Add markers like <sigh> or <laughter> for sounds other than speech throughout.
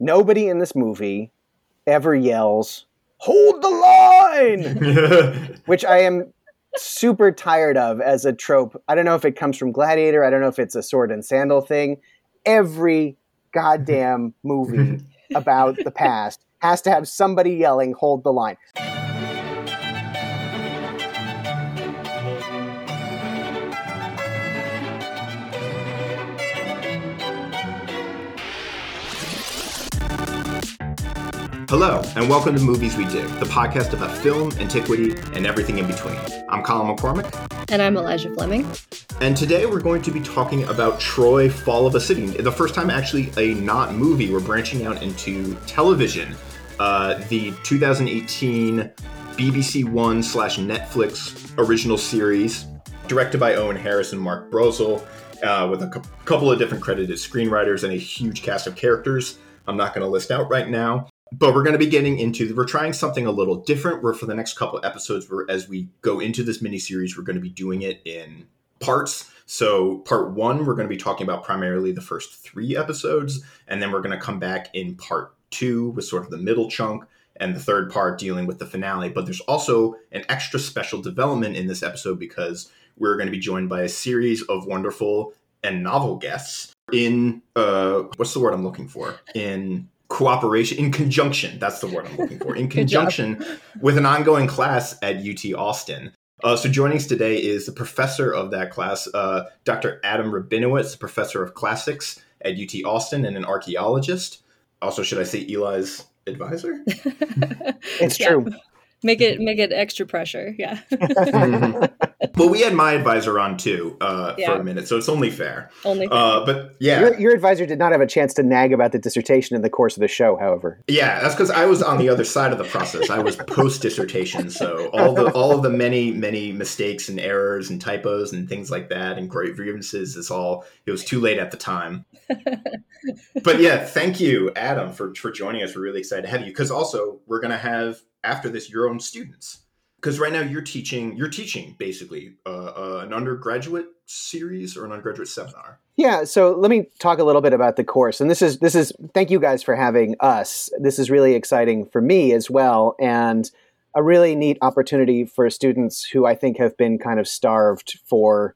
nobody in this movie ever yells, "Hold the line," <laughs> which I am super tired of as a trope. I don't know if it comes from Gladiator. I don't know if it's a sword and sandal thing. Every goddamn movie <laughs> about the past has to have somebody yelling, hold the line. Hello, and welcome to Movies We Dig, the podcast about film, antiquity, and everything in between. I'm Colin McCormick. And I'm Elijah Fleming. And today we're going to be talking about Troy Fall of a City. The first time, actually, a not movie. We're branching out into television. Uh, the 2018 BBC One slash Netflix original series, directed by Owen Harris and Mark Brozel, uh, with a cu- couple of different credited screenwriters and a huge cast of characters. I'm not going to list out right now but we're going to be getting into we're trying something a little different. Where for the next couple episodes where as we go into this mini series we're going to be doing it in parts. So part one we're going to be talking about primarily the first three episodes and then we're going to come back in part two with sort of the middle chunk and the third part dealing with the finale. But there's also an extra special development in this episode because we're going to be joined by a series of wonderful and novel guests in uh what's the word i'm looking for? In cooperation in conjunction that's the word i'm looking for in <laughs> conjunction with an ongoing class at ut austin. Uh, so joining us today is the professor of that class uh, dr adam rabinowitz professor of classics at ut austin and an archaeologist. Also should i say eli's advisor? <laughs> It's true make it make it extra pressure yeah. <laughs> Well we had my advisor on too uh, yeah. for a minute so it's only fair. Only fair. Uh, but yeah. Your, your, advisor did not have a chance to nag about the dissertation in the course of the show however. Yeah that's because i was on the other side of the process. I was post dissertation so all the all of the many many mistakes and errors and typos and things like that and great grievances is all it was too late at the time. <laughs> But yeah thank you adam for for joining us. We're really excited to have you because also we're going to have after this your own students. Because right now you're teaching you're teaching basically uh, uh, an undergraduate series or an undergraduate seminar. Yeah so let me talk a little bit about the course and this is this is thank you guys for having us. This is really exciting for me as well and a really neat opportunity for students who i think have been kind of starved for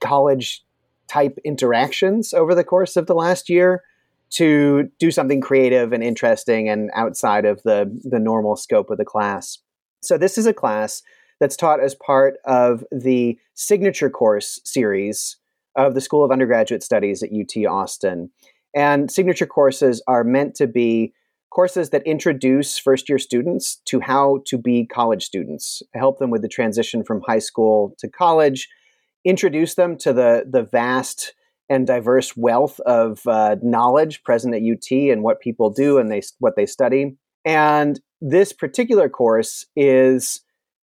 college type interactions over the course of the last year to do something creative and interesting and outside of the the normal scope of the class. So this is a class that's taught as part of the signature course series of the School of Undergraduate Studies at UT Austin. And signature courses are meant to be courses that introduce first year students to how to be college students, help them with the transition from high school to college, introduce them to the the vast and diverse wealth of uh, knowledge present at UT and what people do and they what they study. And this particular course is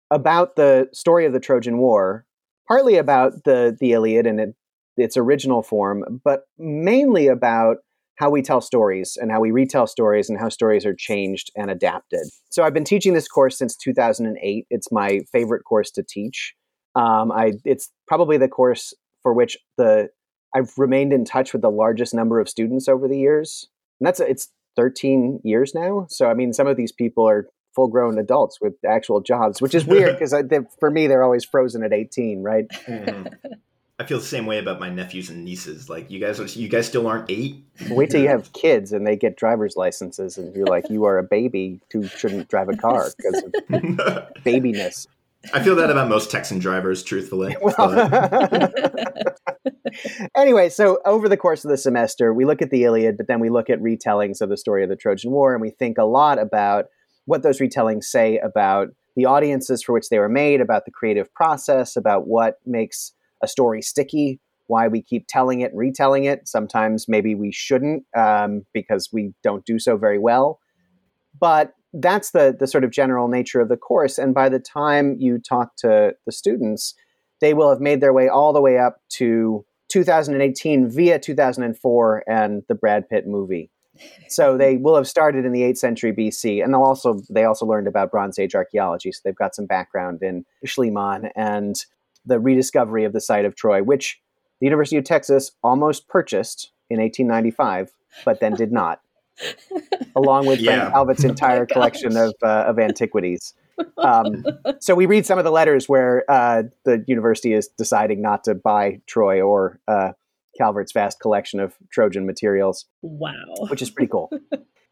about the story of the Trojan War, partly about the the Iliad and it, its original form, but mainly about how we tell stories and how we retell stories and how stories are changed and adapted. So I've been teaching this course since 2008. It's my favorite course to teach. Um, I it's probably the course for which the I've remained in touch with the largest number of students over the years. And that's it's 13 years now. So I mean, some of these people are full grown adults with actual jobs, which is weird <laughs> because for me they're always frozen at 18, right? Mm-hmm. I feel the same way about my nephews and nieces. Like you guys, are, you guys still aren't eight. Wait till you <laughs> have kids and they get driver's licenses, and you're like, you are a baby who shouldn't drive a car because of <laughs> babiness. I feel that about most Texan drivers, truthfully. <laughs> <laughs> anyway, so over the course of the semester, we look at the Iliad, but then we look at retellings of the story of the Trojan War, and we think a lot about what those retellings say about the audiences for which they were made, about the creative process, about what makes a story sticky, why we keep telling it and retelling it. Sometimes maybe we shouldn't um, because we don't do so very well. But that's the the sort of general nature of the course. And by the time you talk to the students, they will have made their way all the way up to 2018 via 2004 and the Brad Pitt movie. So <laughs> they will have started in the 8th century BC, and they'll also they also learned about Bronze Age archaeology. So they've got some background in Schliemann and the rediscovery of the site of Troy, which the University of Texas almost purchased in 1895, but then did not. Along with Yeah. Frank Talbot's entire gosh. collection of uh, of antiquities. Um, <laughs> so we read some of the letters where uh, the university is deciding not to buy Troy or uh, Calvert's vast collection of Trojan materials, Wow. which is pretty cool.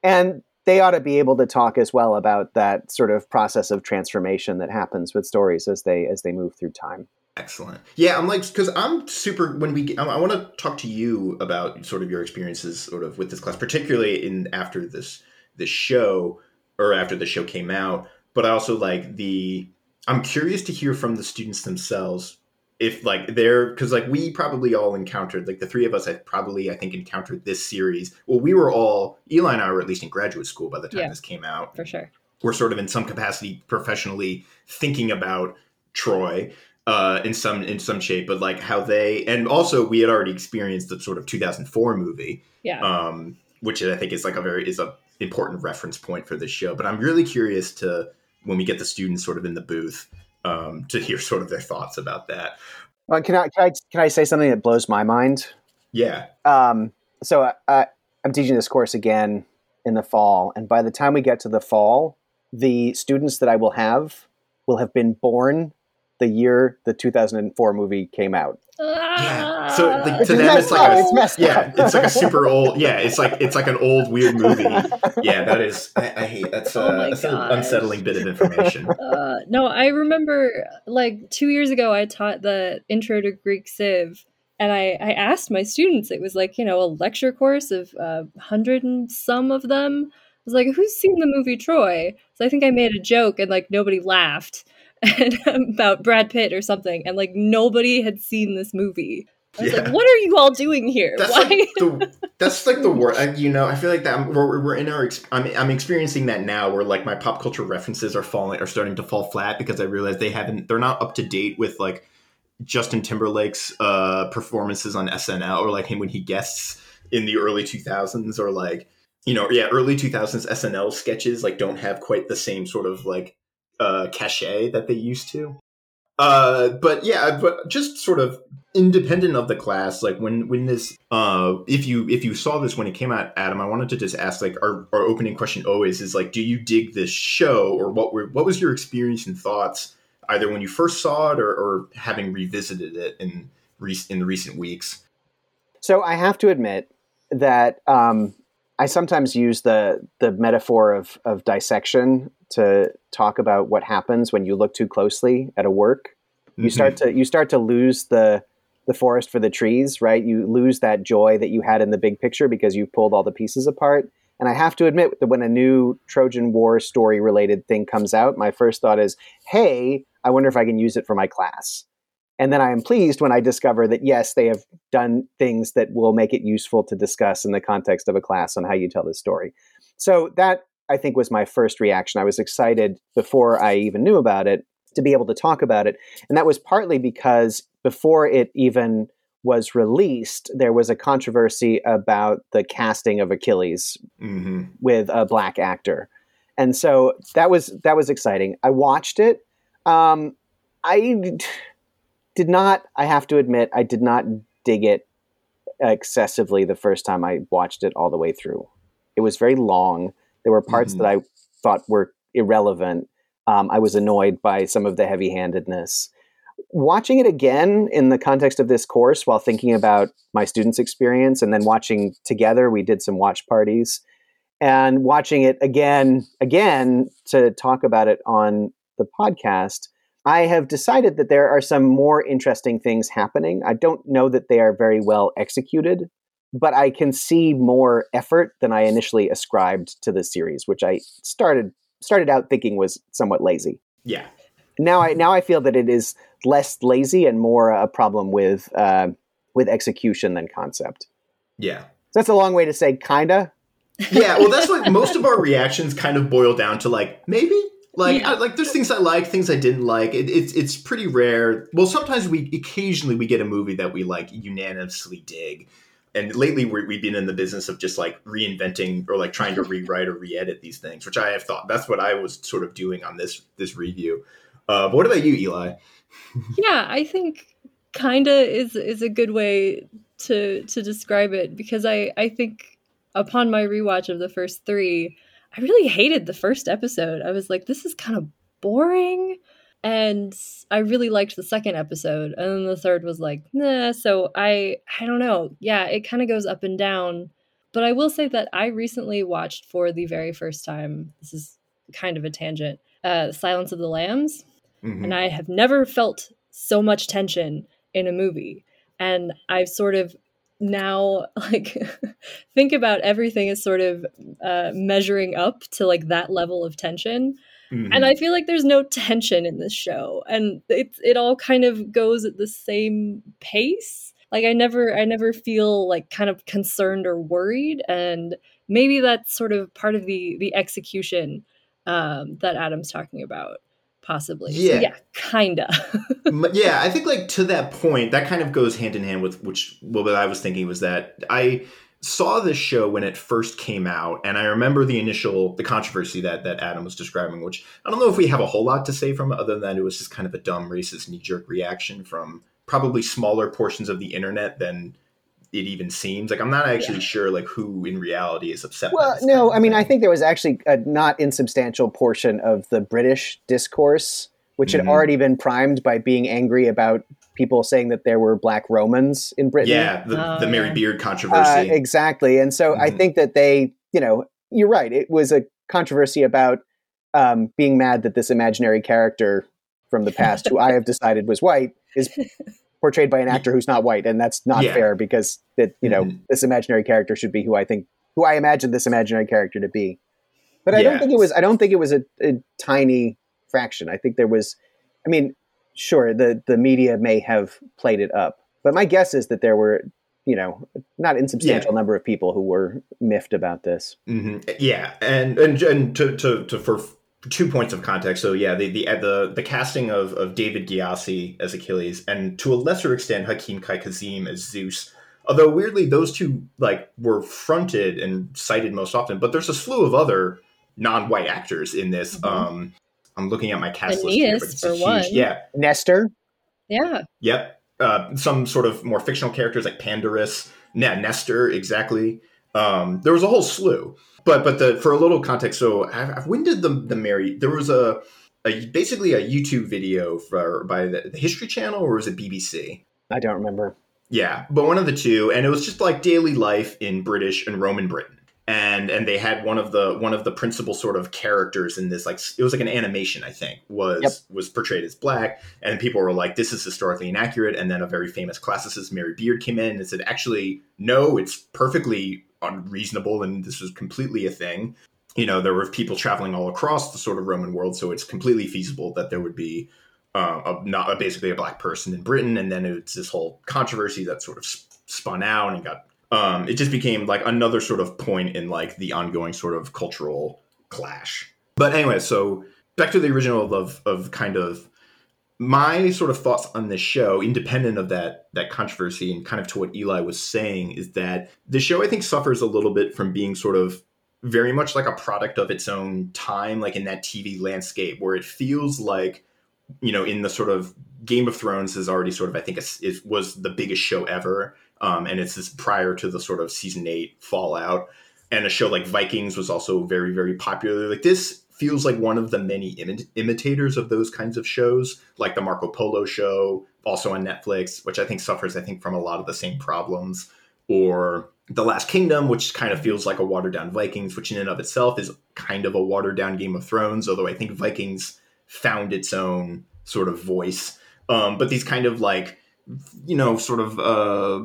and they ought to be able to talk as well about that sort of process of transformation that happens with stories as they as they move through time. Excellent. Yeah, I'm like because I'm super. When we, I, I want to talk to you about sort of your experiences, sort of with this class, particularly in after this this show or after the show came out. But I also like the. I'm curious to hear from the students themselves if like they're because like we probably all encountered like the three of us have probably I think encountered this series. Well, we were all Eli and I were at least in graduate school by the time Yeah. this came out For sure. we're sort of in some capacity professionally thinking about Troy uh, in some in some shape, but like how they and also we had already experienced the sort of 2004 movie, Yeah. um, which I think is like a very is a important reference point for this show. But I'm really curious to when we get the students sort of in the booth um, to hear sort of their thoughts about that. Well, can I can I can I say something that blows my mind? Yeah, Um, so I, I'm teaching this course again in the fall, and by the time we get to the fall, the students that I will have will have been born the year the 2004 movie came out. yeah. So like, to is them, it's like up. a, It's yeah, up. it's like a super old yeah, it's like it's like an old weird movie. Yeah, that is I, I hate that's, Oh uh, my that's an unsettling bit of information. <laughs> Uh, no, I remember like two years ago, I taught the intro to Greek Civ, and I, I asked my students, it was like, you know, a lecture course of uh, 100 and some of them. I was like, who's seen the movie Troy? So I think I made a joke and like nobody laughed and, <laughs> about Brad Pitt or something, and like nobody had seen this movie. I was Yeah. like, what are you all doing here? That's Why? like the <laughs> that's like the word. I, you know, I feel like that we're, we're in our. I'm I'm experiencing that now, where like my pop culture references are falling, are starting to fall flat because I realize they haven't. They're not up to date with like Justin Timberlake's uh performances on SNL or like him when he guests in the early 2000s or like you know yeah early 2000s SNL sketches like don't have quite the same sort of like uh cachet that they used to. Uh, but yeah, but just sort of independent of the class, like when when this, uh, if you if you saw this when it came out, Adam, I wanted to just ask, like our, our opening question always is like, do you dig this show, or what were what was your experience and thoughts either when you first saw it or, or having revisited it in rec- in the recent weeks? So I have to admit that um, I sometimes use the the metaphor of of dissection to talk about what happens when you look too closely at a work. You start mm-hmm. to you start to lose the the forest for the trees, right? You lose that joy that you had in the big picture because you pulled all the pieces apart. And I have to admit that when a new Trojan War story related thing comes out, my first thought is, "Hey, I wonder if I can use it for my class." And then I am pleased when I discover that yes, they have done things that will make it useful to discuss in the context of a class on how you tell this story. So that I think was my first reaction. I was excited before I even knew about it to be able to talk about it. And that was partly because before it even was released, there was a controversy about the casting of Achilles hmm with a black actor. And so that was that was exciting. I watched it. Um, I did not. I have to admit, I did not dig it excessively the first time I watched it all the way through. It was very long. There were parts Mhm. that I thought were irrelevant. Um, I was annoyed by some of the heavy-handedness. Watching it again in the context of this course, while thinking about my students' experience, and then watching together, we did some watch parties, and watching it again, again to talk about it on the podcast. I have decided that there are some more interesting things happening. I don't know that they are very well executed, but I can see more effort than I initially ascribed to the series, which I started started out thinking was somewhat lazy. Yeah, Now I now I feel that it is less lazy and more a problem with uh, with execution than concept. yeah. So that's a long way to say kinda. yeah well that's what <laughs> most of our reactions kind of boil down to like maybe like Yeah. I, like there's things i like things i didn't like it, it's it's pretty rare well sometimes we occasionally we get a movie that we like unanimously dig and lately we we've been in the business of just like reinventing or like trying to <laughs> rewrite or re-edit these things which i have thought that's what i was sort of doing on this this review uh, but what about you eli <laughs> yeah i think kinda is is a good way to to describe it because i i think upon my rewatch of the first three, I really hated the first episode. I was like, this is kind of boring. And I really liked the second episode. And then the third was like, nah. So I I don't know. Yeah, it kind of goes up and down. But I will say that I recently watched for the very first time. This is kind of a tangent. Uh, Silence of the Lambs, mm-hmm. and I have never felt so much tension in a movie. And I've sort of now <laughs> like think about everything as sort of uh, measuring up to like that level of tension mm-hmm. and i feel like there's no tension in this show and it, it all kind of goes at the same pace like i never i never feel like kind of concerned or worried and maybe that's sort of part of the the execution um, that adam's talking about possibly. Yeah, so yeah, kinda. <laughs> yeah, I think like to that point, that kind of goes hand in hand with which what I was thinking was that I saw this show when it first came out, and I remember the initial the controversy that that Adam was describing, which I don't know if we have a whole lot to say from it, other than it was just kind of a dumb racist knee jerk reaction from probably smaller portions of the internet than it even seems like i'm not actually yeah. sure like who in reality is upset well no i mean i think there was actually a not insubstantial portion of the british discourse which mm-hmm. had already been primed by being angry about people saying that there were black romans in britain yeah the, oh, the mary yeah. beard controversy uh, exactly and so mm-hmm. i think that they you know you're right it was a controversy about um, being mad that this imaginary character from the past who i have <laughs> decided was white is portrayed by an actor who's not white, and that's not yeah. fair because that you know mm-hmm. this imaginary character should be who I think who I imagine this imaginary character to be. But I yeah. don't think it was. I don't think it was a, a, tiny fraction. I think there was. I mean, sure, the the media may have played it up, but my guess is that there were, you know, not insubstantial yeah. number of people who were miffed about this. Mm-hmm. Yeah, and and and to to to for two points of context. So yeah, the the the, the casting of, of David Gyasi as Achilles, and to a lesser extent Hakeem Kae-Kazim as Zeus. Although weirdly, those two like were fronted and cited most often, but there's a slew of other non-white actors in this. Mm-hmm. Um, I'm looking at my cast Aeneas, list here, for huge, one. Yeah, Nestor. Yeah. Yep. Uh, some sort of more fictional characters like Pandarus. Yeah, Nestor. Exactly. Um, there was a whole slew but but the for a little context, so when did the the Mary? There was a, a basically a YouTube video for by the, the History Channel or was it BBC? I don't remember. Yeah, but one of the two, and it was just like daily life in British and Roman Britain and and they had one of the one of the principal sort of characters in this like it was like an animation i think was yep. was portrayed as black. And people were like this is historically inaccurate. And then a very famous classicist mary beard came in and said actually no it's perfectly unreasonable and this was completely a thing. You know there were people traveling all across the sort of roman world so it's completely feasible that there would be uh, a, not a, basically a black person in britain. And then it's this whole controversy that sort of spun out and got um, it just became like another sort of point in like the ongoing sort of cultural clash. But anyway, so back to the original of of kind of my sort of thoughts on this show, independent of that that controversy and kind of to what Eli was saying, is that the show I think suffers a little bit from being sort of very much like a product of its own time, like in that TV landscape where it feels like, you know, in the sort of Game of Thrones is already sort of I think it was the biggest show ever, um, and it's this prior to the sort of season eight fallout. And a show like Vikings was also very, very popular. Like this feels like one of the many Im- imitators of those kinds of shows, like the Marco Polo show, also on Netflix, which I think suffers, I think, from a lot of the same problems, or The Last Kingdom, which kind of feels like a watered down Vikings, which in and of itself is kind of a watered down Game of Thrones, although I think Vikings found its own sort of voice. Um, but these kind of like you know, sort of uh,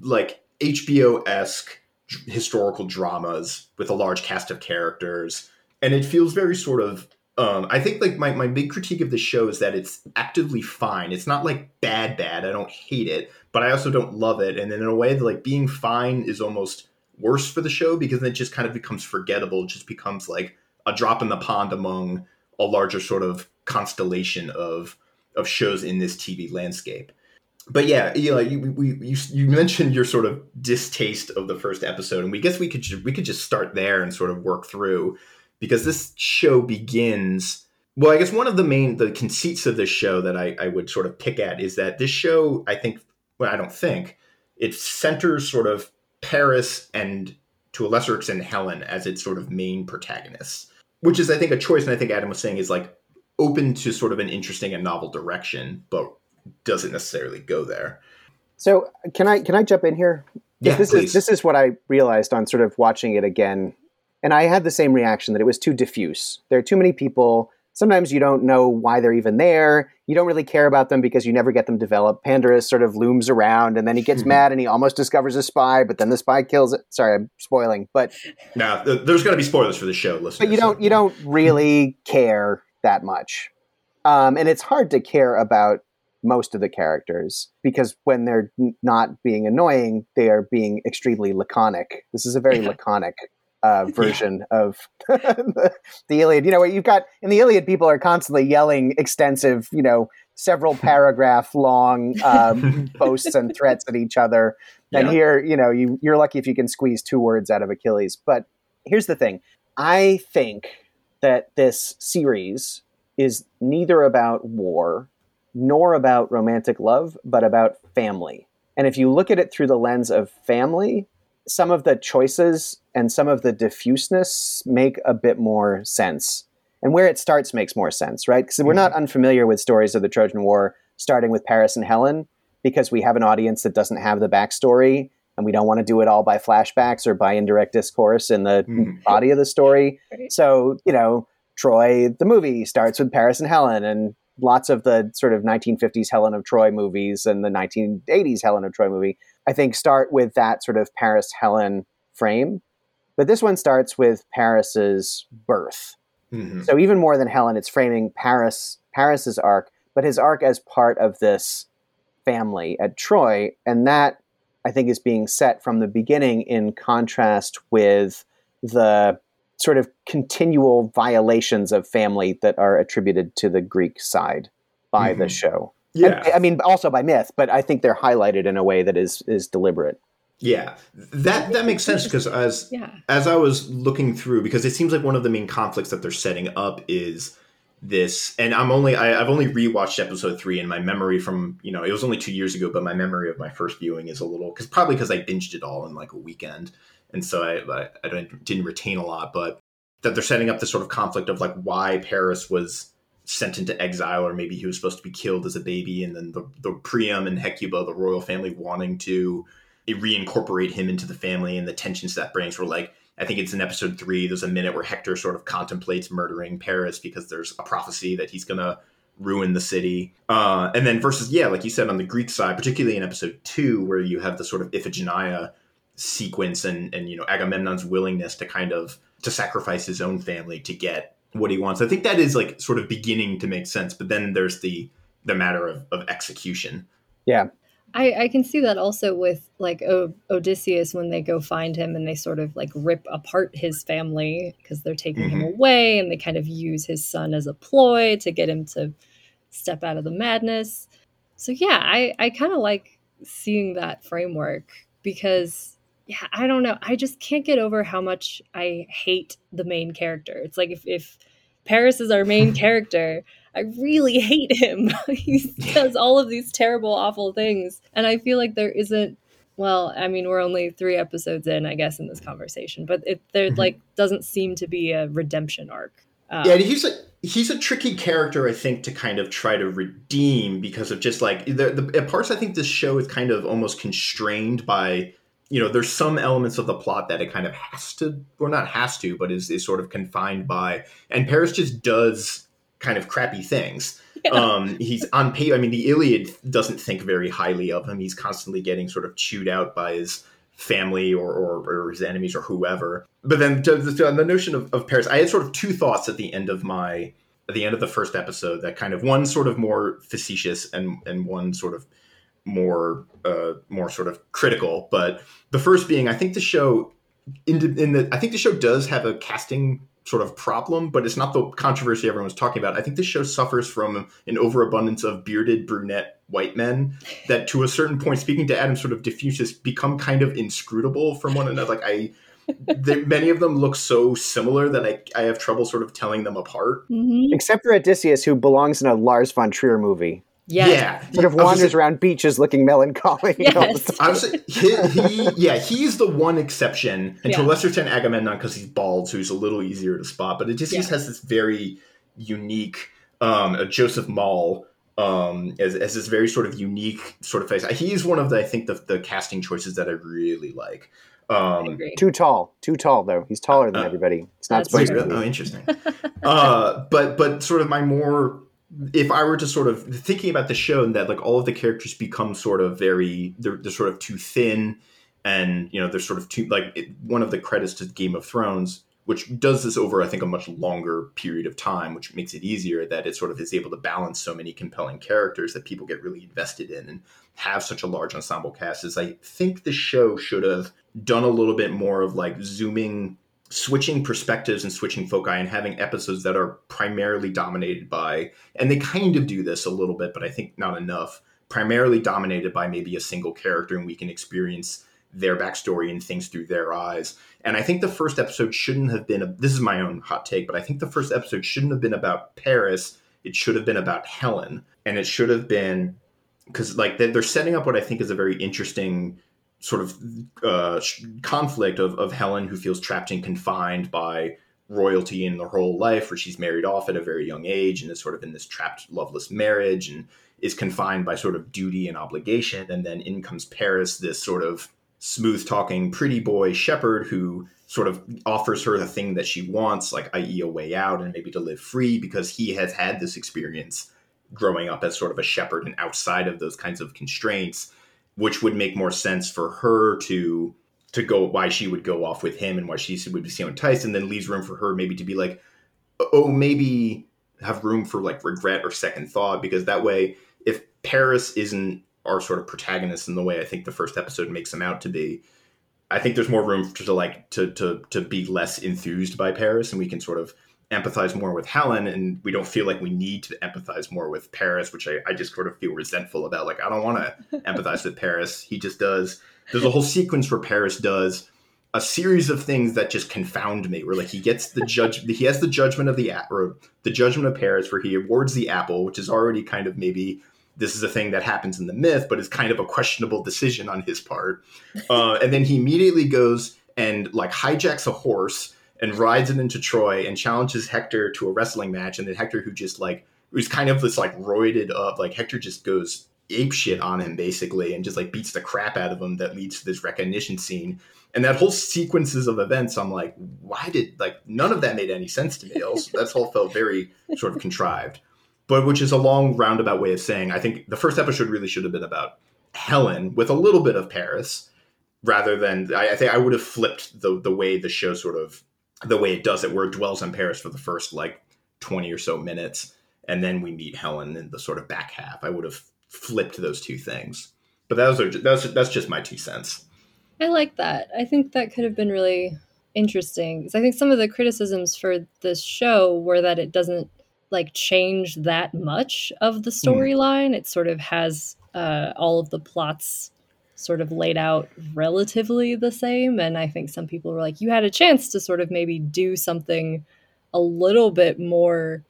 like HBO esque historical dramas with a large cast of characters. And it feels very sort of. Um, I think like my, my big critique of the show is that it's actively fine. It's not like bad, bad. I don't hate it, but I also don't love it. And then in a way, like being fine is almost worse for the show because it just kind of becomes forgettable. It just becomes like a drop in the pond among a larger sort of constellation of of shows in this TV landscape but yeah, Eli, you, we, you, you mentioned your sort of distaste of the first episode, and we guess we could we could just start there and sort of work through because this show begins. Well, I guess one of the main the conceits of this show that I, I would sort of pick at is that this show, I think, well, I don't think it centers sort of Paris and to a lesser extent Helen as its sort of main protagonist, which is I think a choice, and I think Adam was saying is like open to sort of an interesting and novel direction, but doesn't necessarily go there. So can I can I jump in here? Yeah, this please. is this is what I realized on sort of watching it again, and I had the same reaction that it was too diffuse. There are too many people. Sometimes you don't know why they're even there. You don't really care about them because you never get them developed. Pandarus sort of looms around, and then he gets <laughs> mad and he almost discovers a spy, but then the spy kills it. Sorry, I'm spoiling, but Now, th- there's going to be spoilers for the show, listeners. but you don't you don't really <laughs> care that much, um, and it's hard to care about most of the characters because when they're n- not being annoying, they are being extremely laconic. This is a very <laughs> laconic uh, version of <laughs> the, the Iliad. You know, where you've got in the Iliad, people are constantly yelling extensive, you know, several <laughs> paragraph long um, boasts and threats at each other. And Yeah. here, you know, you, you're lucky if you can squeeze two words out of Achilles. But here's the thing I think that this series is neither about war nor about romantic love, but about family. And if you look at it through the lens of family, some of the choices and some of the diffuseness make a bit more sense. And where it starts makes more sense, right? Because we're not unfamiliar with stories of the Trojan War starting with Paris and Helen because we have an audience that doesn't have the backstory and we don't want to do it all by flashbacks or by indirect discourse in the Mhm. body of the story. So, you know, Troy, the movie, starts with Paris and Helen, and lots of the sort of 1950s Helen of Troy movies and the 1980s Helen of Troy movie, I think, start with that sort of Paris Helen frame. But this one starts with Paris's birth. Mhm. So even more than Helen, it's framing Paris Paris's arc, but his arc as part of this family at Troy, and that I think is being set from the beginning in contrast with the sort of continual violations of family that are attributed to the Greek side by the Mhm. show. Yeah. And- I mean, also by myth, but I think they're highlighted in a way that is is deliberate. Yeah, that that makes sense because as Yeah. as I was looking through, because it seems like one of the main conflicts that they're setting up is this, and I'm only I, I've only rewatched episode three, and my memory from you know it was only two years ago, but my memory of my first viewing is a little because probably because I binged it all in like a weekend, and so I I, I didn't retain a lot, but that they're setting up this sort of conflict of like why Paris was sent into exile, or maybe he was supposed to be killed as a baby, and then the the Priam and Hecuba, the royal family, wanting to reincorporate him into the family and the tensions that brings were like i think it's in episode three there's a minute where hector sort of contemplates murdering paris because there's a prophecy that he's gonna ruin the city. Uh, and then versus yeah like you said on the greek side particularly in episode two where you have the sort of iphigenia sequence and and you know agamemnon's willingness to kind of to sacrifice his own family to get what he wants. I think that is like sort of beginning to make sense but then there's the the matter of, of execution. I, I can see that also with like o- Odysseus when they go find him and they sort of like rip apart his family because they're taking him mm-hmm. away and they kind of use his son as a ploy to get him to step out of the madness. So yeah, I, I kind of like seeing that framework because yeah, I don't know. I just can't get over how much I hate the main character. It's like if, if Paris is our main <laughs> character, I really hate him. <laughs> he does all of these terrible, awful things. And I feel like there isn't, well, I mean, we're only three episodes in, I guess, in this conversation, but it, there Mhm. like doesn't seem to be a redemption arc. Um, Yeah, he's a he's a tricky character, I think, to kind of try to redeem because of just like the, the at parts. I think this show is kind of almost constrained by you know there's some elements of the plot that it kind of has to or not has to, but is is sort of confined by. And Paris just does kind of crappy things. Yeah. Um, he's on paper. I mean, the Iliad doesn't think very highly of him. He's constantly getting sort of chewed out by his family or, or, or his enemies or whoever. But then to, to, on the notion of, of Paris, I had sort of two thoughts at the end of my at the end of the first episode that kind of one sort of more facetious and and one sort of more uh more sort of critical but the first being i think the show in, in the i think the show does have a casting sort of problem but it's not the controversy everyone's talking about i think the show suffers from an overabundance of bearded brunette white men that to a certain point speaking to adam sort of diffuse just become kind of inscrutable from one another like i they, many of them look so similar that I, I have trouble sort of telling them apart mhm. Except for Odysseus, who belongs in a Lars von Trier movie. Yes. Yeah, Sort of I was wanders just- around beaches looking melancholy. you <laughs> know, all the Yes. time. I was he, he yeah he's the one exception and to a lesser extent Agamemnon because he's bald so he's a little easier to spot but Odysseus Yeah. has this very unique um uh, Joseph Mawle um as, as this very sort of unique sort of face he's one of the I think the, the casting choices that I really like um agree. Too tall. Too tall, though. He's taller than Uh, everybody. It's not That's supposed true. to be. oh interesting <laughs> uh but but sort of my more if I were to sort of thinking about the show and that like all of the characters become sort of very they're, they're sort of too thin and you know they're sort of too like it, one of the credits to Game of Thrones which does this over I think a much longer period of time which makes it easier that it sort of is able to balance so many compelling characters that people get really invested in and have such a large ensemble cast is I think the show should have done a little bit more of like zooming switching perspectives and switching foci and having episodes that are primarily dominated by and they kind of do this a little bit but i think not enough primarily dominated by maybe a single character and we can experience their backstory and things through their eyes. And i think the first episode shouldn't have been a, this is my own hot take but i think the first episode shouldn't have been about paris. It should have been about helen. And it should have been because like they're they're setting up what i think is a very interesting sort of uh, conflict of, of Helen, who feels trapped and confined by royalty in her whole life, where she's married off at a very young age and is sort of in this trapped, loveless marriage and is confined by sort of duty and obligation. And then in comes Paris, this sort of smooth talking, pretty boy shepherd who sort of offers her the thing that she wants, like, i.e., a way out and maybe to live free because he has had this experience growing up as sort of a shepherd and outside of those kinds of constraints which would make more sense for her to to go why she would go off with him and why she would be so enticed and then leaves room for her maybe to be like oh, oh maybe have room for like regret or second thought because that way if paris isn't our sort of protagonist in the way i think the first episode makes him out to be i think there's more room to, to like to to to be less enthused by paris and we can sort of empathize more with Helen, and we don't feel like we need to empathize more with Paris, which I, I just sort of feel resentful about. Like, I don't want to <laughs> empathize with Paris. He just does. There's a whole sequence where Paris does a series of things that just confound me. Where like he gets the judge, <laughs> he has the judgment of the or the judgment of Paris, where he awards the apple, which is already kind of maybe this is a thing that happens in the myth, but is kind of a questionable decision on his part. <laughs> Uh, and then he immediately goes and like hijacks a horse and rides it into Troy and challenges Hector to a wrestling match. And then Hector, who just like was kind of this like roided up, like Hector just goes ape shit on him basically and just like beats the crap out of him. That leads to this recognition scene. And that whole sequences of events, I'm like, why did like none of that made any sense to me? Also, that all felt very sort of contrived. But which is a long roundabout way of saying I think the first episode really should have been about Helen with a little bit of Paris, rather than I, I think I would have flipped the the way the show sort of the way it does it, where it dwells on Paris for the first like 20 or so minutes, and then we meet Helen in the sort of back half. I would have flipped those two things. But that was, that's, that's just my two cents. I like that. I think that could have been really interesting. I think some of the criticisms for this show were that it doesn't like change that much of the storyline. It sort of has uh, all of the plots sort of laid out relatively the same. And I think some people were like, you had a chance to sort of maybe do something a little bit more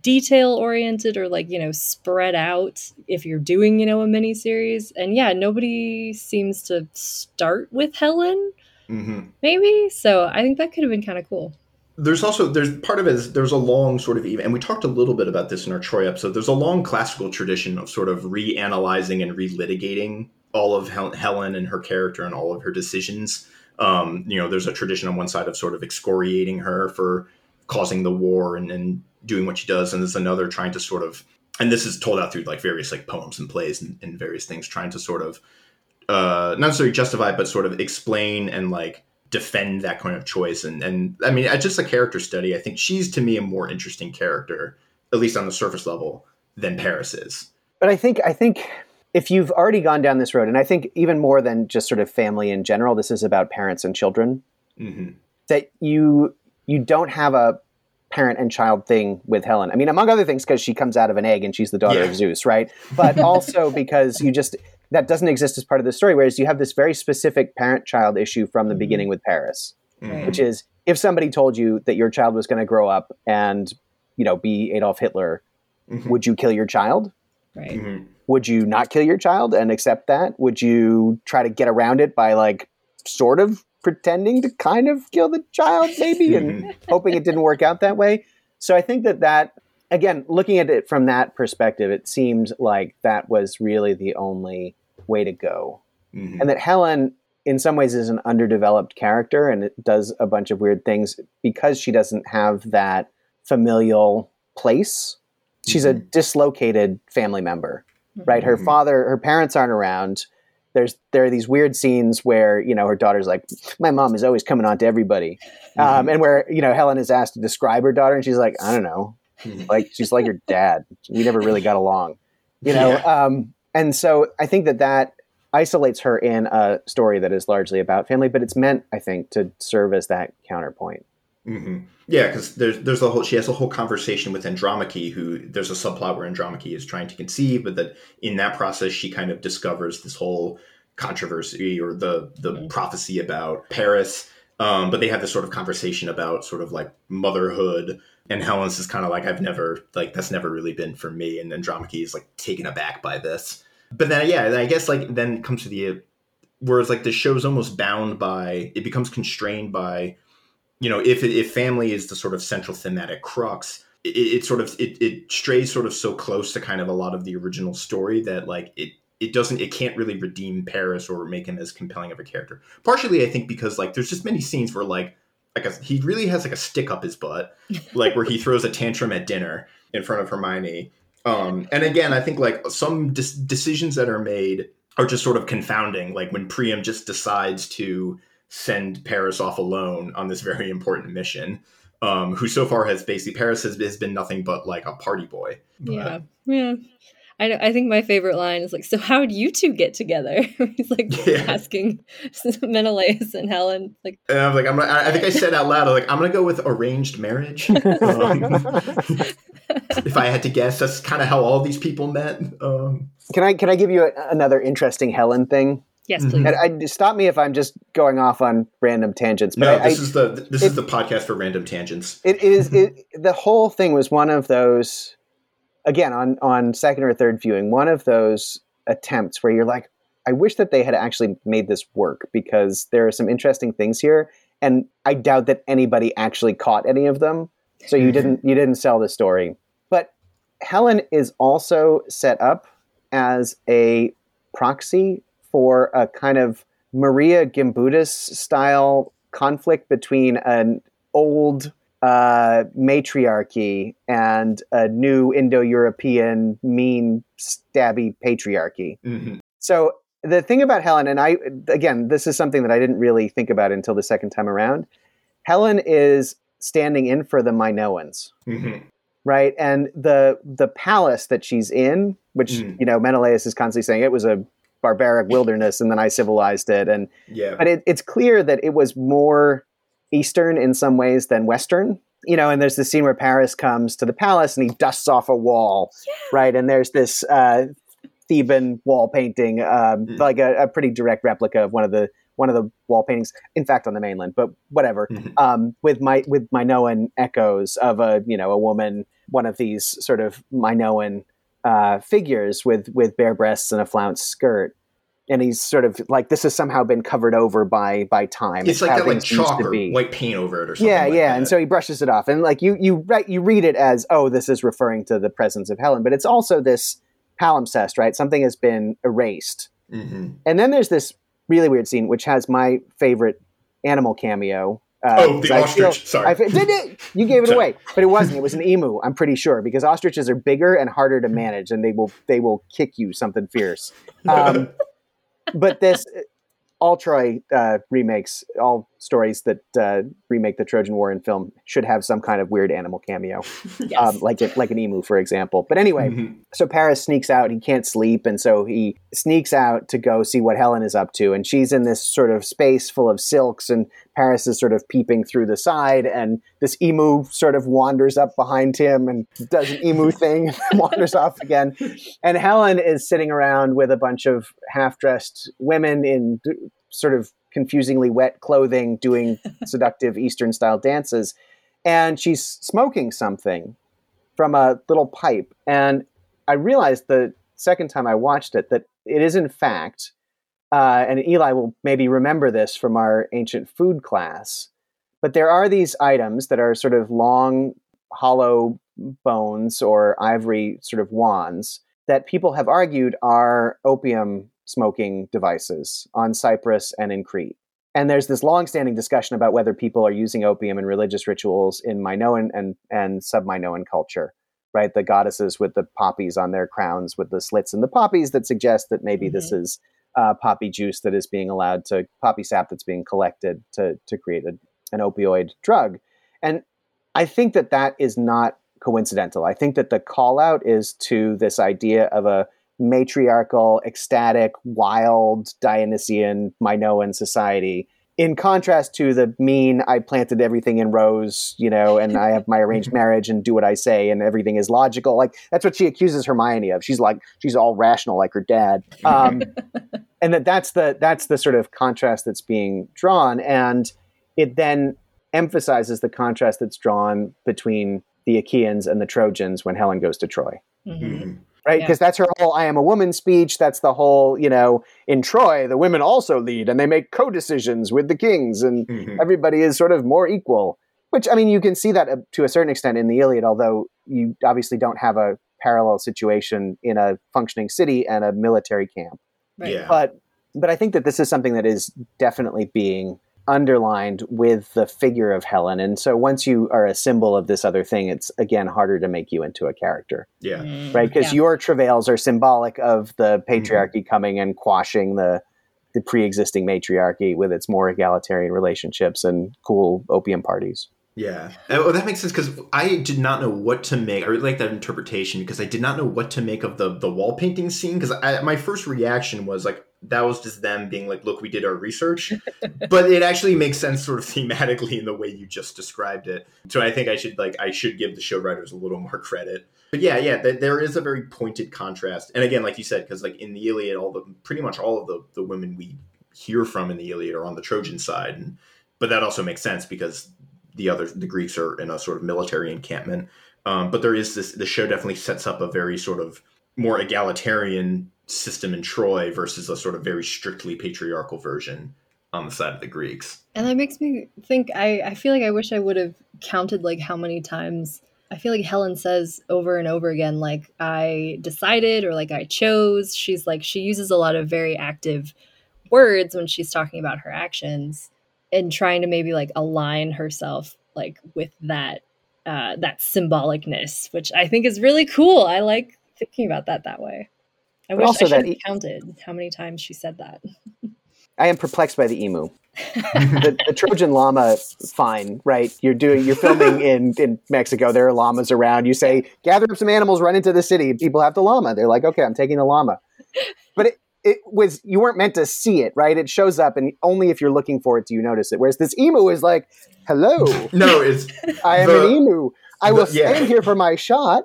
detail oriented or like you know spread out if you're doing you know a mini series and yeah nobody seems to start with helen Mm-hmm. maybe so i think that could have been kind of cool there's also there's part of it is there's a long sort of even and we talked a little bit about this in our Troy episode. There's a long classical tradition of sort of reanalyzing and relitigating all of Hel- Helen and her character and all of her decisions. Um, you know, there's a tradition on one side of sort of excoriating her for causing the war and, and doing what she does, and there's another trying to sort of and this is told out through like various like poems and plays and, and various things trying to sort of uh not necessarily justify but sort of explain and like defend that kind of choice and and i mean it's just a character study i think she's to me a more interesting character at least on the surface level than paris is But I think I think if you've already gone down this road, and I think even more than just sort of family in general, this is about parents and children. mm-hmm. That you you don't have a parent and child thing with Helen. I mean, among other things, because she comes out of an egg and she's the daughter Yeah. of Zeus, right? But <laughs> also because you just that doesn't exist as part of the story. Whereas you have this very specific parent-child issue from the Mhm. beginning with Paris, Mm-hmm. which is if somebody told you that your child was going to grow up and you know be Adolf Hitler, Mhm. would you kill your child? Right. Would you not kill your child and accept that? Would you try to get around it by like sort of pretending to kind of kill the child maybe and <laughs> hoping it didn't work out that way? So I think that that again, looking at it from that perspective, it seemed like that was really the only way to go. Mhm. And that Helen in some ways is an underdeveloped character and it does a bunch of weird things because she doesn't have that familial place. She's a dislocated family member, right? Her Mhm. father, her parents aren't around. There's there are these weird scenes where you know her daughter's like, "My mom is always coming on to everybody," um, and where you know Helen is asked to describe her daughter, and she's like, "I don't know, Mhm. like she's like your dad. We never really got along, you know." Yeah. Um, and so I think that that isolates her in a story that is largely about family, but it's meant, I think, to serve as that counterpoint. Hmm Yeah, because there's there's a whole she has a whole conversation with Andromache, who there's a subplot where Andromache is trying to conceive, but that in that process she kind of discovers this whole controversy or the the Mhm. prophecy about Paris. Um, but they have this sort of conversation about sort of like motherhood, and Helen's is kind of like I've never like that's never really been for me, and Andromache is like taken aback by this. But then yeah, I guess like then comes to the whereas like the show's almost bound by it becomes constrained by you know if if family is the sort of central thematic crux it, it sort of it, it strays sort of so close to kind of a lot of the original story that like it it doesn't it can't really redeem paris or make him as compelling of a character. Partially i think because like there's just many scenes where like like a, he really has like a stick up his butt <laughs> like where he throws a tantrum at dinner in front of hermione. Um and again i think like some dis- decisions that are made are just sort of confounding like when priam just decides to send Paris off alone on this very important mission. Um, who so far has basically Paris has, has been nothing but like a party boy. But- Yeah. Yeah. I know, I think my favorite line is like, "So how did you two get together?" <laughs> He's like <laughs> Yeah. asking <laughs> Menelaus and Helen, like, And I'm like, I'm gonna, I I think I said out loud, I'm like, I'm gonna go with arranged marriage. Um, if I had to guess, that's kind of how all these people met. Um, Can I can I give you a, another interesting Helen thing? "Yes, Mhm. please." And I, stop me if I'm just going off on random tangents. But no, I, this I- is the this it- is the podcast for random tangents. it is it, the whole thing was one of those again on on second or third viewing one of those attempts where you're like i wish that they had actually made this work because there are some interesting things here and i doubt that anybody actually caught any of them so you Mhm. didn't you didn't sell the story but helen is also set up as a proxy for a kind of maria gimbutas style conflict between an old uh, matriarchy and a new Indo-European mean stabby patriarchy. Mhm. So the thing about Helen, and I again, this is something that I didn't really think about until the second time around. Helen is standing in for the Minoans, Mhm. right? And the the palace that she's in, which Mm. you know Menelaus is constantly saying it was a barbaric <laughs> wilderness, and then I civilized it, and Yeah. but it, it's clear that it was more Eastern in some ways than Western. You know, and there's this scene where Paris comes to the palace and he dusts off a wall, right? And there's this uh, Theban wall painting, um, Mm. like a, a pretty direct replica of one of the one of the wall paintings. In fact, on the mainland, but whatever. Mhm. Um, with my with Minoan echoes of a you know a woman, one of these sort of Minoan uh, figures with with bare breasts and a flounced skirt. And he's sort of like this has somehow been covered over by by time. It's like that, like chalk or white paint over it or something. Yeah, like yeah, that. and so he brushes it off, and like you, you write, you read it as, oh, this is referring to the presence of Helen, but it's also this palimpsest, right? Something has been erased, Mhm. and then there's this really weird scene, which has my favorite animal cameo. Uh, Oh, the I feel- ostrich. Sorry. I fe- did it? You gave it Sorry. away, but it wasn't. It was an emu. I'm pretty sure because ostriches are bigger and harder to manage, and they will they will kick you something fierce. <laughs> Um, but this all Troy uh, remakes, all stories that uh, remake the Trojan War in film should have some kind of weird animal cameo, <laughs> yes. um, like it, like an emu, for example. But anyway, Mhm. so Paris sneaks out. He can't sleep, and so he sneaks out to go see what Helen is up to. And she's in this sort of space full of silks, and Paris is sort of peeping through the side. And this emu sort of wanders up behind him and does an emu <laughs> thing, and wanders off again. And Helen is sitting around with a bunch of half-dressed women in sort of confusingly wet clothing, doing <laughs> seductive Eastern-style dances, and she's smoking something from a little pipe. And I realized the second time I watched it that it is in fact, uh, and Eli will maybe remember this from our ancient food class, but there are these items that are sort of long, hollow bones or ivory sort of wands that people have argued are opium smoking devices on Cyprus and in Crete. And there's this long-standing discussion about whether people are using opium in religious rituals in Minoan and, and sub-Minoan culture, right? The goddesses with the poppies on their crowns with the slits in the poppies that suggest that maybe mm-hmm. this is uh, poppy juice that is being allowed to, poppy sap that's being collected to, to create a, an opioid drug. And I think that that is not coincidental. I think that the call out is to this idea of a matriarchal, ecstatic, wild, Dionysian, Minoan society. In contrast to the mean, I planted everything in rows, you know, and I have my arranged <laughs> marriage and do what I say and everything is logical. Like that's what she accuses Hermione of. She's like she's all rational like her dad, um, <laughs> and that that's the that's the sort of contrast that's being drawn, and it then emphasizes the contrast that's drawn between the Achaeans and the Trojans when Helen goes to Troy. Mm-hmm. mm-hmm right? Because yeah. that's her whole "I am a woman" speech. That's the whole, you know, in Troy, the women also lead and they make co-decisions with the kings, and mm-hmm. everybody is sort of more equal. Which I mean, you can see that uh, to a certain extent in the Iliad, although you obviously don't have a parallel situation in a functioning city and a military camp. Right. Yeah. But but I think that this is something that is definitely being underlined with the figure of Helen. And so once you are a symbol of this other thing, it's again harder to make you into a character. Yeah. Mm, right? Because yeah. your travails are symbolic of the patriarchy mm-hmm. coming and quashing the the pre-existing matriarchy with its more egalitarian relationships and cool opium parties. Yeah. Oh, that makes sense because I did not know what to make. I really like that interpretation because I did not know what to make of the the wall painting scene because my first reaction was like, that was just them being like, look, we did our research. <laughs> but it actually makes sense sort of <laughs> thematically in the way you just described it. So I think I should like I should give the show writers a little more credit. But yeah, yeah, th- there is a very pointed contrast. And again, like you said, because like in the Iliad, all the pretty much all of the, the women we hear from in the Iliad are on the Trojan side. And but that also makes sense because the other the Greeks are in a sort of military encampment. Um, but there is this the show definitely sets up a very sort of more egalitarian system in Troy versus a sort of very strictly patriarchal version on the side of the Greeks. And that makes me think I, I feel like I wish I would have counted like how many times I feel like Helen says over and over again, like I decided or like I chose. She's like she uses a lot of very active words when she's talking about her actions and trying to maybe like align herself like with that uh that symbolicness, which I think is really cool. I like thinking about that that way. I but wish also I that counted how many times she said that. I am perplexed by the emu. <laughs> the, the, Trojan llama, fine, right? You're doing, you're filming in in Mexico. There are llamas around. You say, gather up some animals, run into the city. People have the llama. They're like, okay, I'm taking the llama. But it, it was you weren't meant to see it, right? It shows up, and only if you're looking for it do you notice it. Whereas this emu is like, hello, <laughs> no, it's I am the, an emu. I will the, yeah. stand here for my shot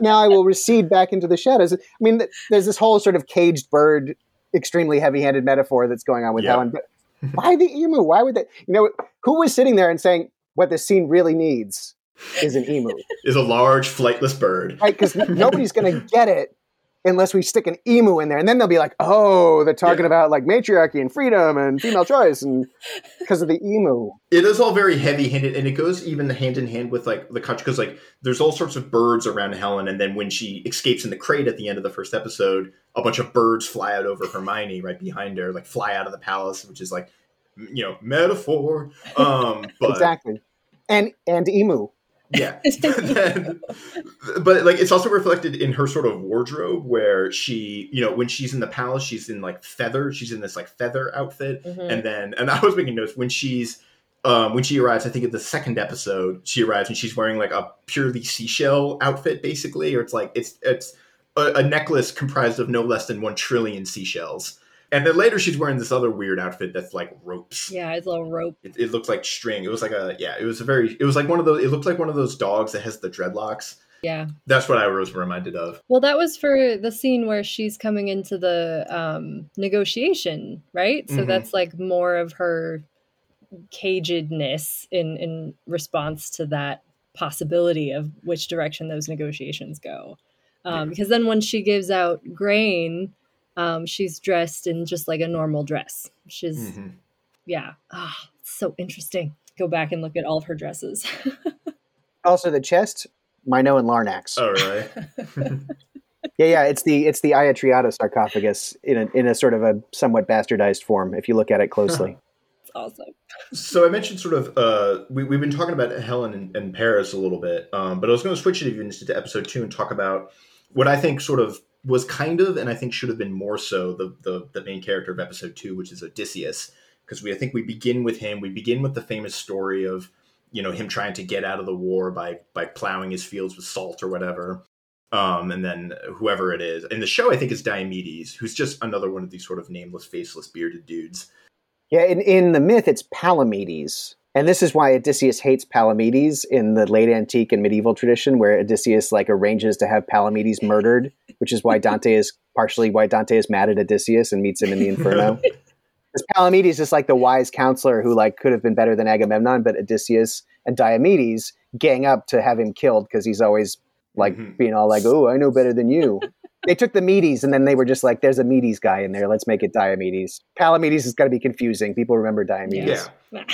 now I will recede back into the shadows. I mean, there's this whole sort of caged bird, extremely heavy-handed metaphor that's going on with Helen. But why the emu? Why would they? You know, who was sitting there and saying what this scene really needs is an emu? Is a large flightless bird, right? Because nobody's going to get it unless we stick an emu in there. And then they'll be like oh they're talking yeah. about like matriarchy and freedom and female choice and <laughs> because of the emu. It is all very heavy handed and it goes even hand in hand with like the country because like there's all sorts of birds around helen and then when she escapes in the crate at the end of the first episode a bunch of birds fly out over hermione right behind her like fly out of the palace which is like you know metaphor. Um but exactly. And and emu yeah. <laughs> But like it's also reflected in her sort of wardrobe where she you know when she's in the palace she's in like feather she's in this like feather outfit. Mm-hmm. and then and i was making notes when she's um when she arrives i think in the second episode she arrives and she's wearing like a purely seashell outfit basically or it's like it's it's a, a necklace comprised of no less than one trillion seashells and then later she's wearing this other weird outfit that's like ropes. Yeah, it's a little rope. It, it looks like string. It was like a yeah. It was a very. It was like one of those. It looked like one of those dogs that has the dreadlocks. Yeah. That's what I was reminded of. Well, that was for the scene where she's coming into the um, negotiation, right? So mm-hmm. that's like more of her cagedness in in response to that possibility of which direction those negotiations go. Um, because then when she gives out grain, um, she's dressed in just like a normal dress. She's, Mm-hmm. yeah, ah, so interesting. Go back and look at all of her dresses. <laughs> Also, the chest, Minoan Larnax. Oh, really? <laughs> Yeah, yeah, it's the it's the Ayia Triada sarcophagus in a in a sort of a somewhat bastardized form if you look at it closely. <laughs> it's awesome. So I mentioned sort of uh, we we've been talking about Helen and, and Paris a little bit, um, but I was going to switch it even to episode two and talk about what I think sort of was kind of, and I think should have been more so the the, the main character of episode two, which is Odysseus, because we I think we begin with him. We begin with the famous story of you know him trying to get out of the war by by plowing his fields with salt or whatever. Um, and then whoever it is in the show, I think is Diomedes, who's just another one of these sort of nameless, faceless, bearded dudes. Yeah, in, in the myth, it's Palamedes. And this is why Odysseus hates Palamedes in the late antique and medieval tradition, where Odysseus like arranges to have Palamedes murdered, which is why Dante is partially why Dante is mad at Odysseus and meets him in the <laughs> Inferno. Because Palamedes is like the wise counselor who like could have been better than Agamemnon, but Odysseus and Diomedes gang up to have him killed because he's always like Mhm. being all like, "Oh, I know better than you." <laughs> they took the Medes and then they were just like, "There's a Medes guy in there. Let's make it Diomedes." Palamedes is going to be confusing. People remember Diomedes. Yeah.